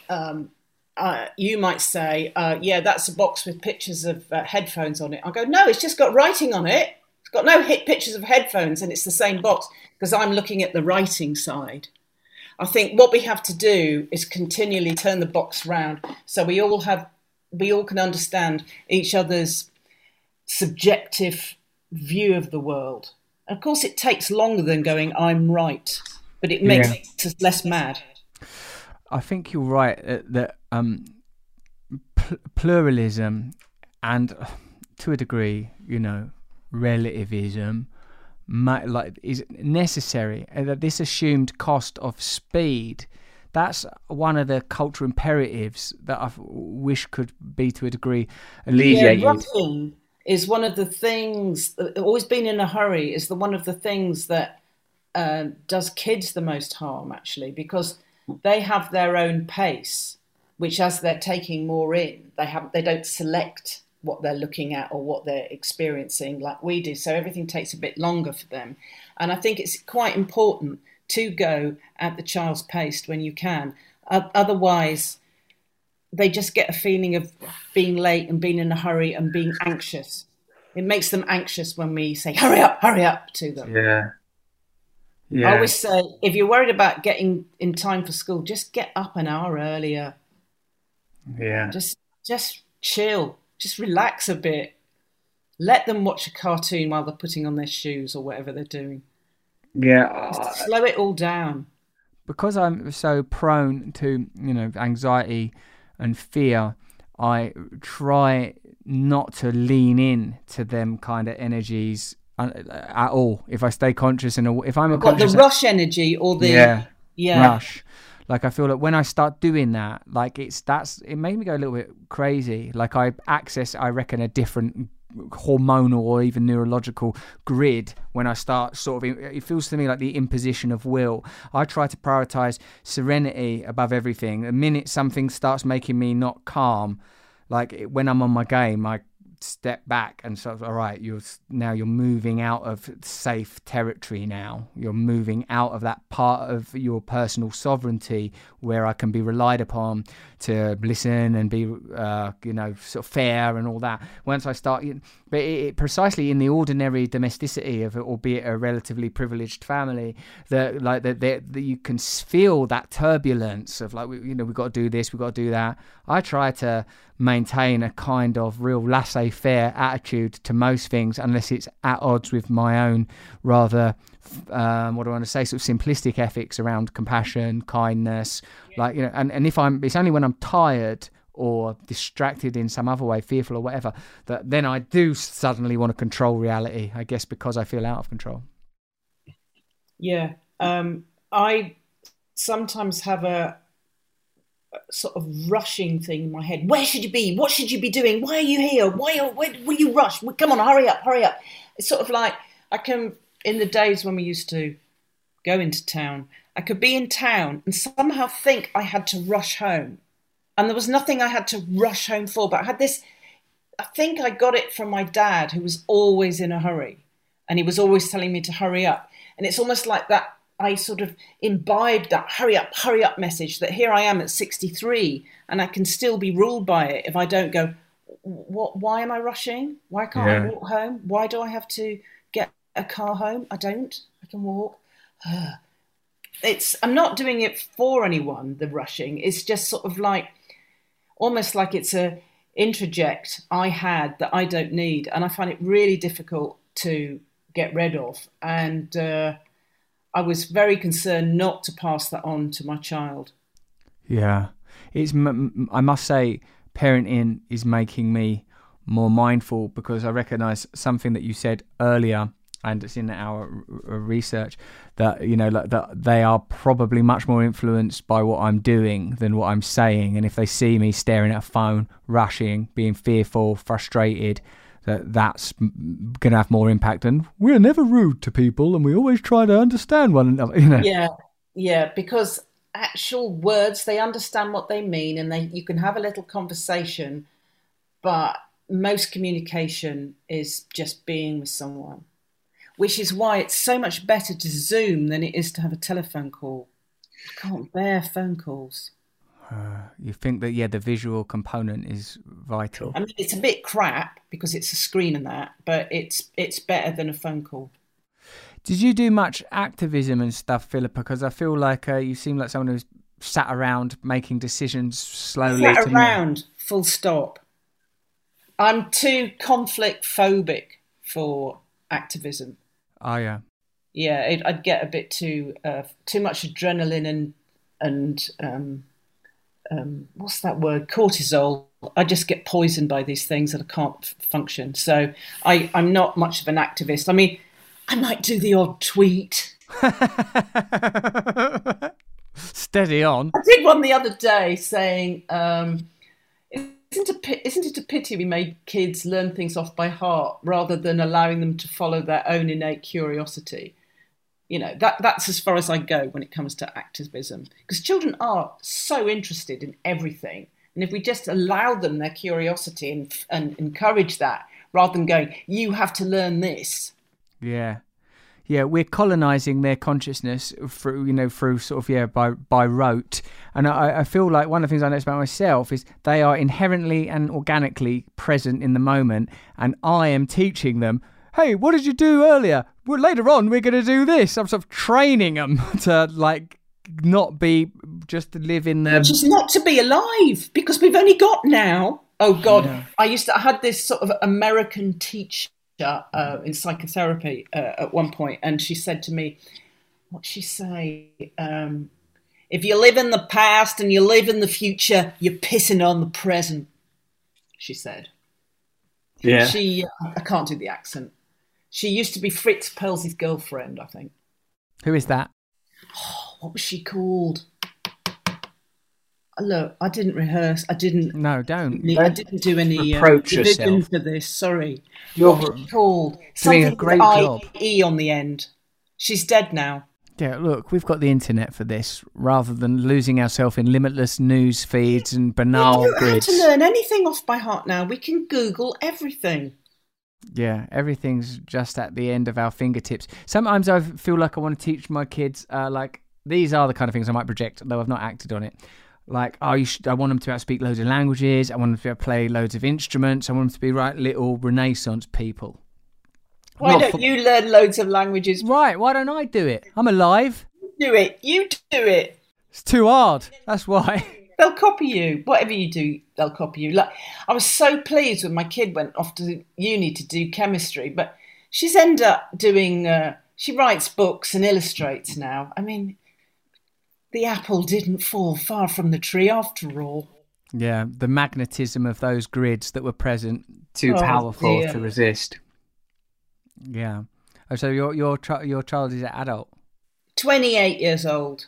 um, uh, you might say, uh, "Yeah, that's a box with pictures of uh, headphones on it." I go, "No, it's just got writing on it. It's got no hit pictures of headphones, and it's the same box because I'm looking at the writing side." I think what we have to do is continually turn the box round so we all have we all can understand each other's subjective view of the world. Of course, it takes longer than going "I'm right," but it makes Yeah. us less mad. I think you're right uh, that um, pl- pluralism and, uh, to a degree, you know, relativism, like is necessary. And that this assumed cost of speed, that's one of the cultural imperatives that I wish could be to a degree alleviated. Yeah, rushing is one of the things. uh, Always being in a hurry is the one of the things that uh, does kids the most harm, actually, because they have their own pace, which as they're taking more in, they have they don't select what they're looking at or what they're experiencing like we do. So everything takes a bit longer for them, and I think it's quite important to go at the child's pace when you can. Otherwise, they just get a feeling of being late and being in a hurry and being anxious. It makes them anxious when we say, hurry up, hurry up to them. Yeah. I always say, if you're worried about getting in time for school, just get up an hour earlier. yeah. Just, just chill. Just relax a bit. Let them watch a cartoon while they're putting on their shoes or whatever they're doing. Yeah. Just slow it all down. because I'm so prone to you know anxiety and fear, I try not to lean in to them kind of energies at all. If I stay conscious and if I'm a Got the rush energy or the yeah, yeah. rush. Like I feel like when I start doing that, like it's that's it made me go a little bit crazy. Like I access, I reckon, a different hormonal or even neurological grid when I start sort of. It feels to me like the imposition of will. I try to prioritize serenity above everything. The minute something starts making me not calm, like when I'm on my game, I step back and sort of all right you're now you're moving out of safe territory now. You're moving out of that part of your personal sovereignty where i can be relied upon to listen and be uh, you know sort of fair and all that. Once i start but it, it, precisely in the ordinary domesticity of it albeit a relatively privileged family that like that that that you can feel that turbulence of like you know we've got to do this we've got to do that. I try to maintain a kind of real laissez-faire attitude to most things unless it's at odds with my own rather um, what do I want to say sort of simplistic ethics around compassion kindness like you know and, and if I'm it's only when I'm tired or distracted in some other way fearful or whatever that then I do suddenly want to control reality I guess because I feel out of control Yeah. Um, I sometimes have a sort of rushing thing in my head. Where should you be? What should you be doing? Why are you here? Why are, where, will you rush? Well, Come on, hurry up, hurry up. It's sort of like I can, in the days when we used to go into town, I could be in town and somehow think I had to rush home. And there was nothing I had to rush home for, but I had this I think I got it from my dad, who was always in a hurry, and he was always telling me to hurry up. And it's almost like that. I sort of imbibed that hurry up, hurry up message. That here I am at 63, and I can still be ruled by it if I don't go. What? Why am I rushing? Why can't I walk home? Why do I have to get a car home? I don't. I can walk. It's. I'm not doing it for anyone. The rushing. It's just sort of like almost like it's a introject I had that I don't need, and I find it really difficult to get rid of. And uh, I was very concerned not to pass that on to my child. Yeah, it's. I must say, parenting is making me more mindful because I recognise something that you said earlier and it's in our research that you know that they are probably much more influenced by what I'm doing than what I'm saying. And if they see me staring at a phone, rushing, being fearful, frustrated, that that's going to have more impact. And we're never rude to people, and we always try to understand one another. You know. Yeah, yeah, because actual words they understand what they mean, and they you can have a little conversation, but most communication is just being with someone, which is why it's so much better to Zoom than it is to have a telephone call. I can't bear phone calls. You think that yeah, the visual component is vital. I mean, it's a bit crap because it's a screen and that, but it's it's better than a phone call. Did you do much activism and stuff, Philippa? Because I feel like uh, you seem like someone who's sat around making decisions slowly. Sat around, full stop. I'm too conflict phobic for activism. Oh yeah. Yeah, it, I'd get a bit too uh, too much adrenaline and and um, um, what's that word? Cortisol. I just get poisoned by these things and I can't f- function. So I, I'm not much of an activist. I mean, I might do the odd tweet. Steady on. I did one the other day saying, um, isn't, a, isn't it a pity we made kids learn things off by heart rather than allowing them to follow their own innate curiosity? You know, that, that's as far as I go when it comes to activism. Because children are so interested in everything. And if we just allow them their curiosity and, and encourage that rather than going, you have to learn this, Yeah. Yeah, we're colonizing their consciousness through, you know, through sort of yeah by by rote, and I, I feel like one of the things I notice about myself is they are inherently and organically present in the moment, and I am teaching them. Hey, what did you do earlier? Well, later on we're going to do this. I'm sort of training them to like not be just to live in the which is not to be alive because we've only got now. Oh God, I used to I had this sort of American teacher uh, in psychotherapy uh, at one point, and she said to me, "What she say? Um, if you live in the past and you live in the future, you're pissing on the present." She said. Yeah. She, I can't do the accent. She used to be Fritz Perls's girlfriend, I think. Who is that? What was she called? Look, I didn't rehearse. I didn't. No, don't. I didn't do any uh, reproach revision yourself. for this. Sorry. You're What was she called doing a something great with job. IE on the end. She's dead now. Yeah, look, we've got the internet for this, rather than losing ourselves in limitless news feeds and banal we don't have to learn anything off by heart now. We can Google everything. Yeah, everything's just at the end of our fingertips. Sometimes I feel like I want to teach my kids, uh, like these are the kind of things I might project, though I've not acted on it. Like, oh, you should, I want them to be able to speak loads of languages. I want them to be able to play loads of instruments. I want them to be right little Renaissance people. Why Not don't for- you learn loads of languages? Right? Why don't I do it? I'm alive. Do it. You do it. It's too hard. That's why. They'll copy you. Whatever you do, they'll copy you. Like I was so pleased when my kid went off to uni to do chemistry, but she's ended up doing. Uh, she writes books and illustrates now. I mean, the apple didn't fall far from the tree after all. Yeah, the magnetism of those grids that were present too Oh, powerful dear. to resist. Yeah. Oh, so your your your child is an adult. Twenty-eight years old,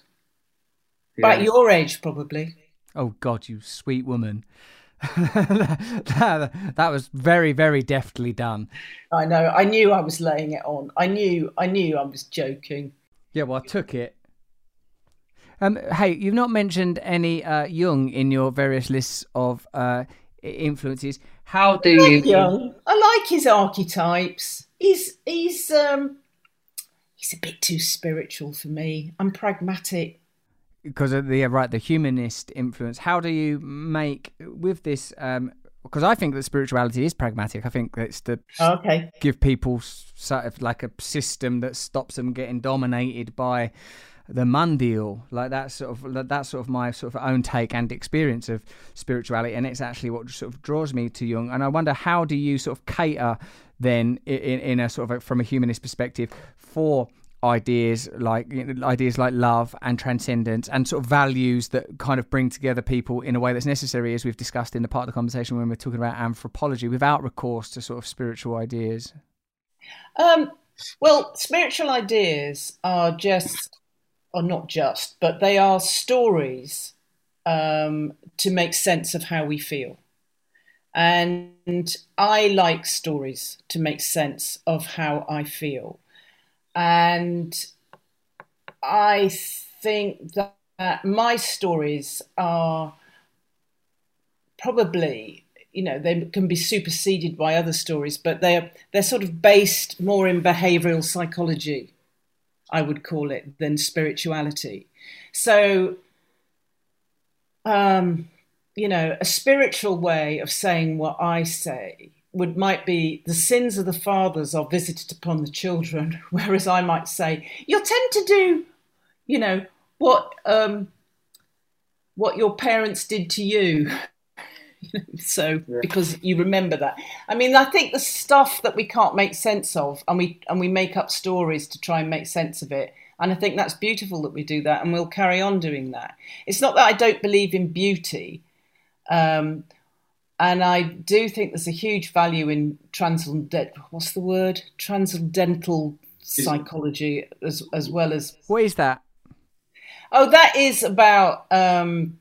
about your age probably. Oh God, you sweet woman. that, that was very very deftly done. I know. I knew I was laying it on. I knew. I knew I was joking. Yeah, well, I took it. Um, hey, you've not mentioned any uh, Jung in your various lists of uh, influences. How do you? Young. I like his archetypes. He's he's um he's a bit too spiritual for me. I'm pragmatic. Because of the right the humanist influence. How do you make with this um because i think that spirituality is pragmatic. I think it's to Okay. give people sort of like a system that stops them getting dominated by the mundial like that sort of that's sort of my sort of own take and experience of spirituality and it's actually what sort of draws me to jung. And i wonder how do you sort of cater then in, in a sort of a, from a humanist perspective for ideas like you know, ideas like love and transcendence and sort of values that kind of bring together people in a way that's necessary as we've discussed in the part of the conversation when we're talking about anthropology without recourse to sort of spiritual ideas Um Well, spiritual ideas are just, or not just, but they are stories um, to make sense of how we feel. And I like stories to make sense of how I feel. And I think that my stories are probably you know they can be superseded by other stories but they're they're sort of based more in behavioral psychology i would call it than spirituality. So um you know a spiritual way of saying what i say would might be the sins of the fathers are visited upon the children. Whereas i might say you tend to do you know what um what your parents did to you. So because you remember that. I mean i think the stuff that we can't make sense of and we and we make up stories to try and make sense of it and i think that's beautiful that we do that and we'll carry on doing that. It's not that i don't believe in beauty um, and i do think there's a huge value in transcendental what's the word transcendental psychology as as well as What is that? Oh, that is about. Um,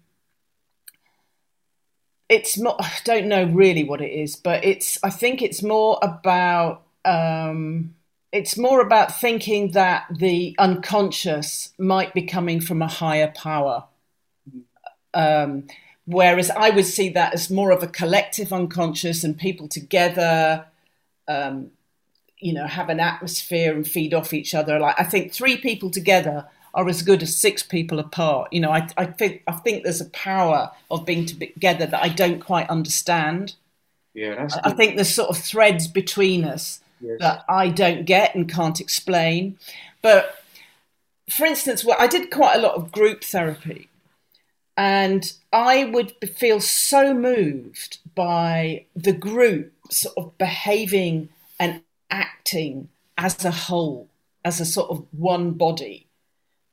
it's not. I don't know really what it is, but it's. I think it's more about. Um, it's more about thinking that the unconscious might be coming from a higher power. Um, whereas I would see that as more of a collective unconscious and people together. Um, you know, have an atmosphere and feed off each other. Like I think three people together are as good as six people apart. You know, I, I think I think there's a power of being together that I don't quite understand. Yeah, that's I think there's sort of threads between us Yes. that I don't get and can't explain. But for instance, well, I did quite a lot of group therapy, and I would feel so moved by the group sort of behaving and acting as a whole, as a sort of one body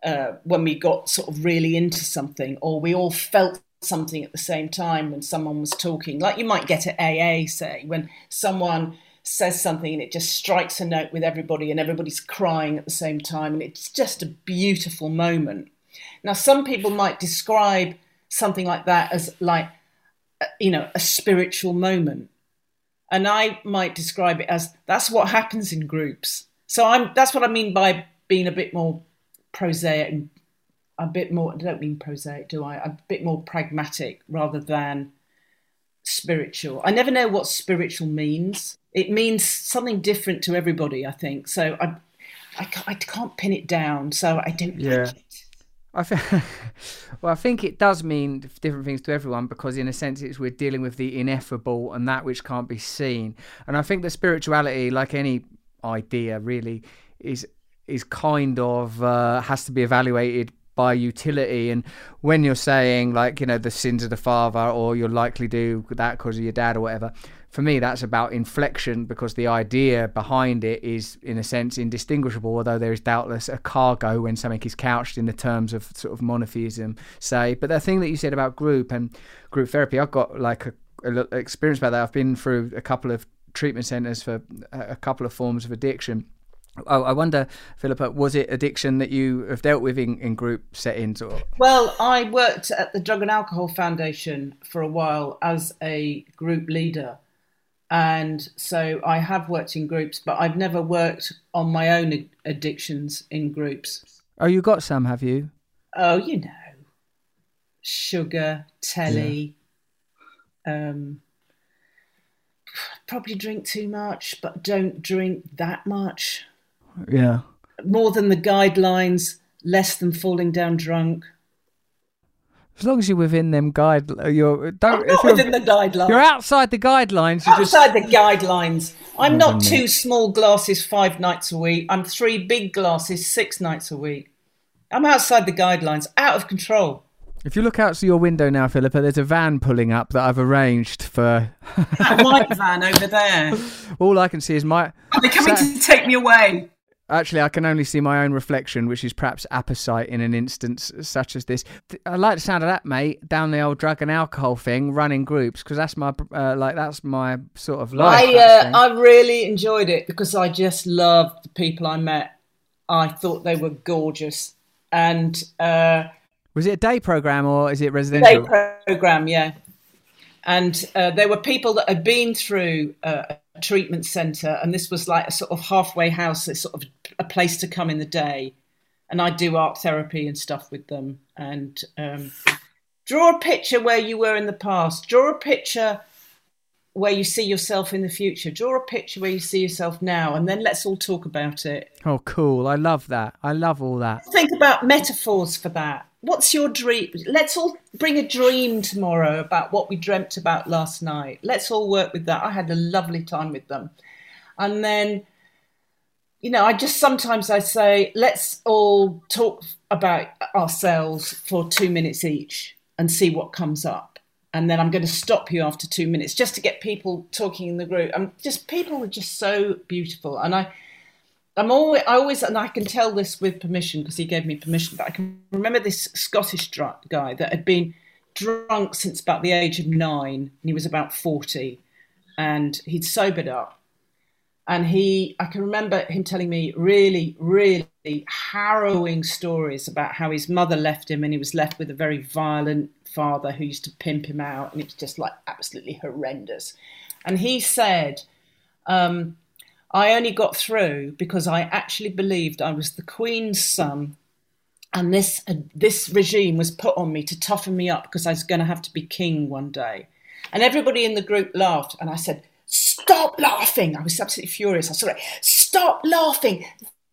uh, when we got sort of really into something, or we all felt something at the same time when someone was talking, like you might get at AA, say, when someone says something and it just strikes a note with everybody and everybody's crying at the same time, and it's just a beautiful moment. Now, some people might describe something like that as like, you know, a spiritual moment. And I might describe it as that's what happens in groups. So I'm that's what I mean by being a bit more prosaic and a bit more I don't mean prosaic, do I? A bit more pragmatic rather than spiritual. I never know what spiritual means. It means something different to everybody, I think. So I I can't, I can't pin it down, so I don't Yeah. I think, well, I think it does mean different things to everyone because, in a sense, it's we're dealing with the ineffable and that which can't be seen. And I think that spirituality, like any idea, really is is kind of uh, has to be evaluated by utility. And when you're saying like you know the sins of the father, or you'll likely do that because of your dad or whatever. For me, that's about inflection because the idea behind it is, in a sense, indistinguishable. Although there is doubtless a cargo when something is couched in the terms of sort of monotheism, say. But the thing that you said about group and group therapy, I've got like a, a experience about that. I've been through a couple of treatment centres for a a couple of forms of addiction. Oh, I wonder, Philippa, was it addiction that you have dealt with in, in group settings? Or Well, I worked at the Drug and Alcohol Foundation for a while as a group leader. And so I have worked in groups, but I've never worked on my own addictions in groups. oh, you got some, have you? Oh, you know, sugar, telly. Um, probably drink too much, but don't drink that much. Yeah. More than the guidelines, less than falling down drunk. As long as you're within them guide, you're don't. if Not you're, within the guidelines. you're outside the guidelines. You just outside the guidelines. I'm Well not done, two small glasses five nights a week. I'm three big glasses six nights a week. I'm outside the guidelines, out of control. If you look out to your window now, Philippa, there's a van pulling up that I've arranged for. That white van over there. All I can see is my. Are they coming Sa- to take me away? Actually, I can only see my own reflection, which is perhaps apposite in an instance such as this. I like the sound of that, mate. Down the old drug and alcohol thing, running groups, because that's my uh, like that's my sort of life. I uh. I really enjoyed it because I just loved the people I met. I thought they were gorgeous, and uh, Was it a day program or is it residential? day program, yeah. And uh, there were people that had been through uh, a treatment centre, and this was like a sort of halfway house, a sort of a place to come in the day. And I do art therapy and stuff with them, and um, draw a picture where you were in the past. Draw a picture where you see yourself in the future. Draw a picture where you see yourself now, and then let's all talk about it. oh, cool! I love that. I love all that. Think about metaphors for that. What's your dream? Let's all bring a dream tomorrow about what we dreamt about last night. Let's all work with that. I had a lovely time with them. And then, you know, I just sometimes I say, let's all talk about ourselves for two minutes each and see what comes up. And then I'm going to stop you after two minutes just to get people talking in the group. I'm just people are just so beautiful, and I I'm always, I always, and I can tell this with permission because he gave me permission. But I can remember this Scottish guy that had been drunk since about the age of nine, and he was about forty, and he'd sobered up. And he, I can remember him telling me really, really harrowing stories about how his mother left him, and he was left with a very violent father who used to pimp him out, and it was just like absolutely horrendous. And he said. Um, I only got through because I actually believed I was the Queen's son, and this uh, this regime was put on me to toughen me up because I was going to have to be king one day. And everybody in the group laughed, and I said, "Stop laughing!" I was absolutely furious. I said, "Stop laughing!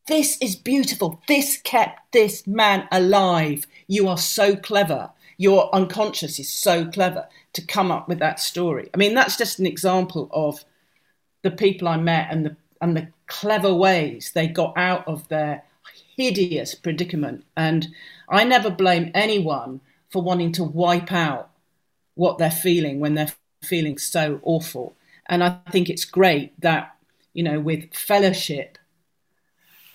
This is beautiful. This kept this man alive. You are so clever. Your unconscious is so clever to come up with that story. I mean, that's just an example of." the people I met and the and the clever ways they got out of their hideous predicament. And I never blame anyone for wanting to wipe out what they're feeling when they're feeling so awful. And I think it's great that, you know, with fellowship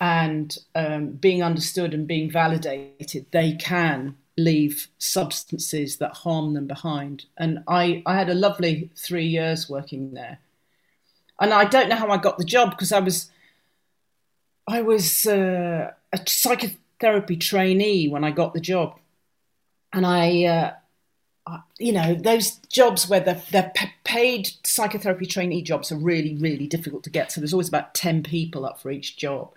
and um, being understood and being validated, they can leave substances that harm them behind. And I, I had a lovely three years working there and I don't know how I got the job because I was I was uh, a psychotherapy trainee when I got the job, and I, uh, I you know, those jobs where the the paid psychotherapy trainee jobs are really really difficult to get. So there's always about ten people up for each job,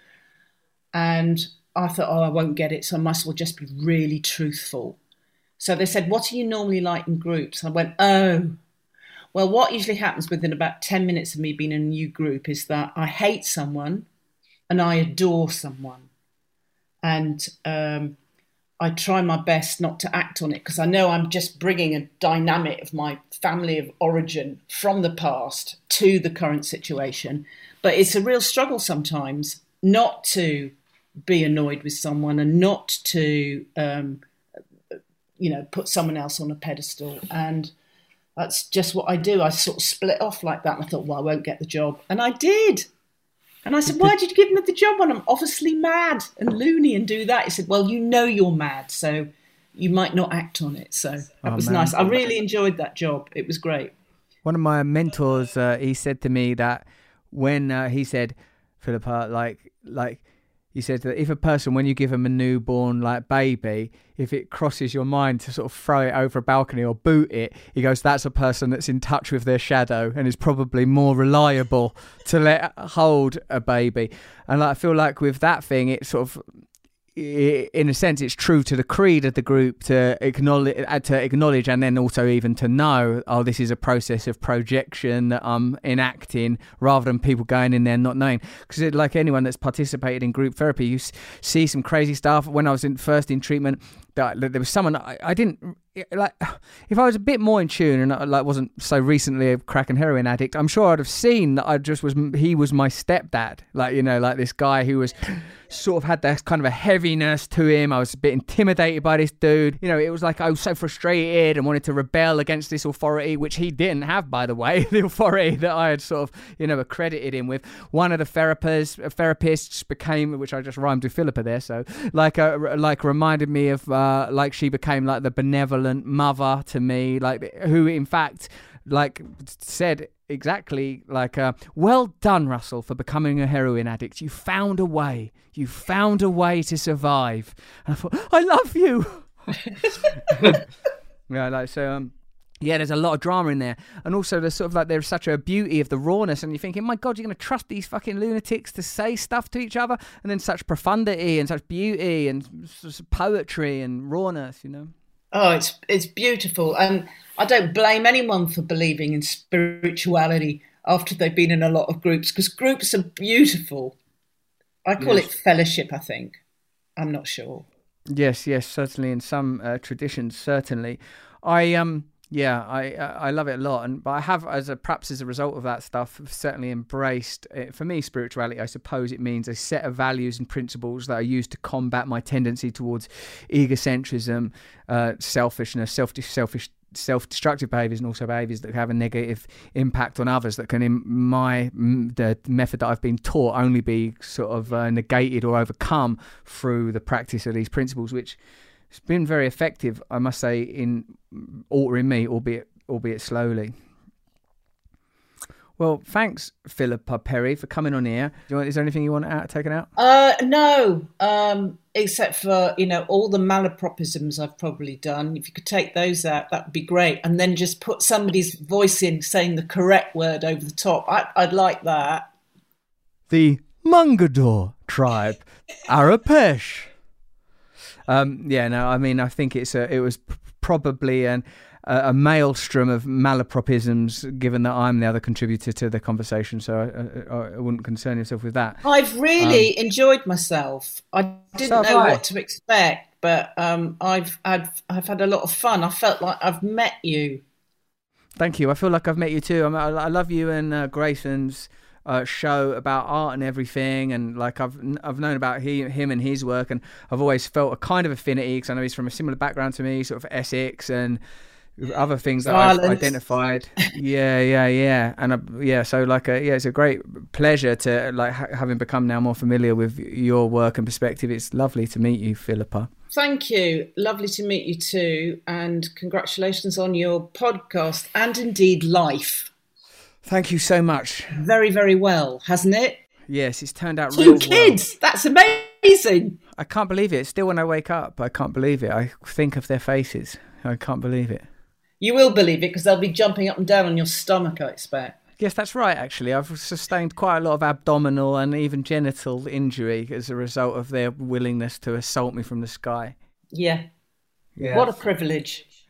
and I thought, oh, I won't get it, so I as well just be really truthful. So they said, what are you normally like in groups? I went, oh, well, what usually happens within about 10 minutes of me being in a new group is that I hate someone and I adore someone. And um, I try my best not to act on it because I know I'm just bringing a dynamic of my family of origin from the past to the current situation. But it's a real struggle sometimes not to be annoyed with someone and not to, um, you know, put someone else on a pedestal. And that's just what I do. I sort of split off like that. And I thought, well, I won't get the job. And I did. And I said, why did you give me the job when I'm obviously mad and loony and do that? He said, well, you know you're mad, so you might not act on it. So that Oh, was man. nice. I really enjoyed that job. It was great. One of my mentors, uh, he said to me that when uh, he said, Philippa, like, like, he said that if a person, when you give them a newborn like baby, if it crosses your mind to sort of throw it over a balcony or boot it, he goes, that's a person that's in touch with their shadow and is probably more reliable to let hold a baby. And like, I feel like with that thing, it sort of in a sense, it's true to the creed of the group to acknowledge, uh, to acknowledge, and then also even to know, oh, this is a process of projection that I'm enacting, rather than people going in there not knowing. Because like anyone that's participated in group therapy, you see some crazy stuff. When I was in first in treatment, that there was someone I, I didn't like if I was a bit more in tune and I, like wasn't so recently a crack and heroin addict, I'm sure I'd have seen that I just was he was my stepdad. Like you know, like this guy who was sort of had this kind of a heaviness to him. I was a bit intimidated by this dude. You know, it was like I was so frustrated and wanted to rebel against this authority, which he didn't have, by the way, the authority that I had sort of, you know, accredited him with. One of the therapists, therapists became, which I just rhymed with Philippa there, so like, uh, like reminded me of, uh, like she became like the benevolent mother to me, like who in fact like said exactly like uh, well done russell for becoming a heroin addict. You found a way. You found a way to survive. And i thought i love you. Yeah like so um yeah, there's a lot of drama in there, and also there's sort of like there's such a beauty of the rawness, and you're thinking, my God, you're going to trust these fucking lunatics to say stuff to each other, and then such profundity and such beauty and poetry and rawness, you know. Oh, it's it's beautiful, and I don't blame anyone for believing in spirituality after they've been in a lot of groups because groups are beautiful. I call Yes. it fellowship. I think. I'm not sure. Yes, yes, certainly in some uh, traditions, certainly. I um yeah, I uh, I love it a lot, and but I have as a perhaps as a result of that stuff, certainly embraced. Uh, for me, spirituality, I suppose it means a set of values and principles that I use to combat my tendency towards egocentrism, uh, selfishness, self selfish self-destructive behaviors and also behaviors that have a negative impact on others that can in my the method that I've been taught only be sort of uh, negated or overcome through the practice of these principles which has been very effective I must say in altering me albeit albeit slowly well thanks Philippa Perry for coming on here Do you want, is there anything you want out, taken out Uh, no, um, except for you know all the malapropisms I've probably done. If you could take those out, that would be great, and then just put somebody's voice in saying the correct word over the top. I, I'd like that. the Mungador tribe, Arapesh. Um, yeah, no, I mean, I think it's a, it was p- probably an, a, a maelstrom of malapropisms, given that I'm the other contributor to the conversation, so I, I, I wouldn't concern yourself with that. I've really enjoyed myself. I didn't So know I. what to expect, but um, I've had I've had a lot of fun. I felt like I've met you. Thank you. I feel like I've met you too. I, mean, I, I love you and uh, Grayson's uh, show about art and everything, and like I've I've known about he, him and his work, and I've always felt a kind of affinity because I know he's from a similar background to me, sort of Essex and other things that I've identified. yeah, yeah, yeah, and I, yeah. So like, a, yeah, it's a great pleasure to like ha- having become now more familiar with your work and perspective. It's lovely to meet you, Philippa. Thank you. Lovely to meet you too, and congratulations on your podcast and indeed life. Thank you so much. Very very well, hasn't it? Yes, it's turned out Two well. kids. That's amazing. I can't believe it. Still, when I wake up, I can't believe it. I think of their faces. I can't believe it. You will believe it because they'll be jumping up and down on your stomach. I expect. Yes, that's right, actually. I've sustained quite a lot of abdominal and even genital injury as a result of their willingness to assault me from the sky. Yeah. Yeah. What a privilege.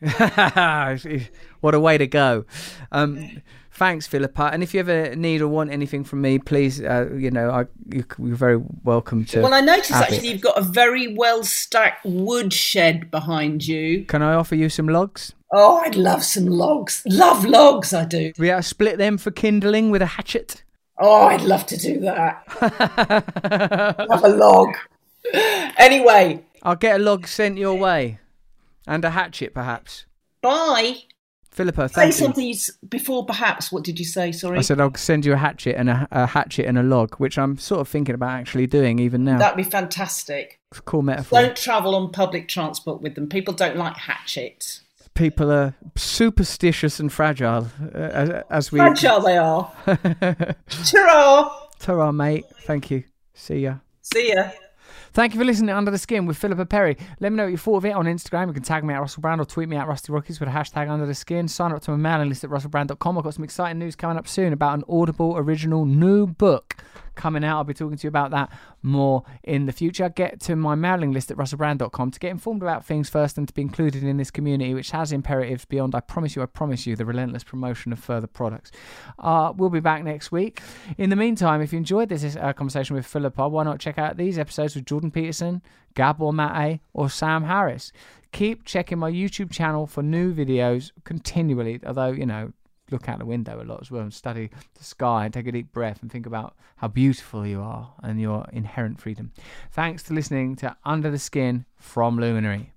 what a way to go. Um, thanks, Philippa. And if you ever need or want anything from me, please, uh, you know, I, you, you're very welcome to. Well, I noticed actually you've got a very well stacked wood shed behind you. Can I offer you some logs? Oh, I'd love some logs. Love logs, I do. We uh, split them for kindling with a hatchet. Oh, I'd love to do that. Have a log. Anyway, I'll get a log sent your way, and a hatchet, perhaps. bye. Philippa, Say you. something before, perhaps. What did you say? Sorry. I said I'll send you a hatchet and a, a hatchet and a log, which I'm sort of thinking about actually doing even now. That'd be fantastic. Cool metaphor. Don't travel on public transport with them. People don't like hatchets. People are superstitious and fragile, uh, as, as we. Fragile they are. Ta-ra! Ta-ra, mate. Thank you. See ya. See ya. Thank you for listening to Under the Skin with Philippa Perry. Let me know what you thought of it on Instagram. You can tag me at Russell Brand or tweet me at Rusty with a hashtag Under the Skin. Sign up to my mailing list at russellbrand.com. I've got some exciting news coming up soon about an Audible original new book coming out. I'll be talking to you about that more in the future. Get to my mailing list at russellbrand.com to get informed about things first and to be included in this community, which has imperatives beyond, I promise you, I promise you, the relentless promotion of further products. Uh, we'll be back next week. In the meantime, if you enjoyed this uh, conversation with Philippa, why not check out these episodes with Jordan Peterson, Gabor Mate, or Sam Harris? Keep checking my YouTube channel for new videos continually, although, you know, look out the window a lot as well and study the sky and take a deep breath and think about how beautiful you are and your inherent freedom. Thanks for listening to Under the Skin from Luminary.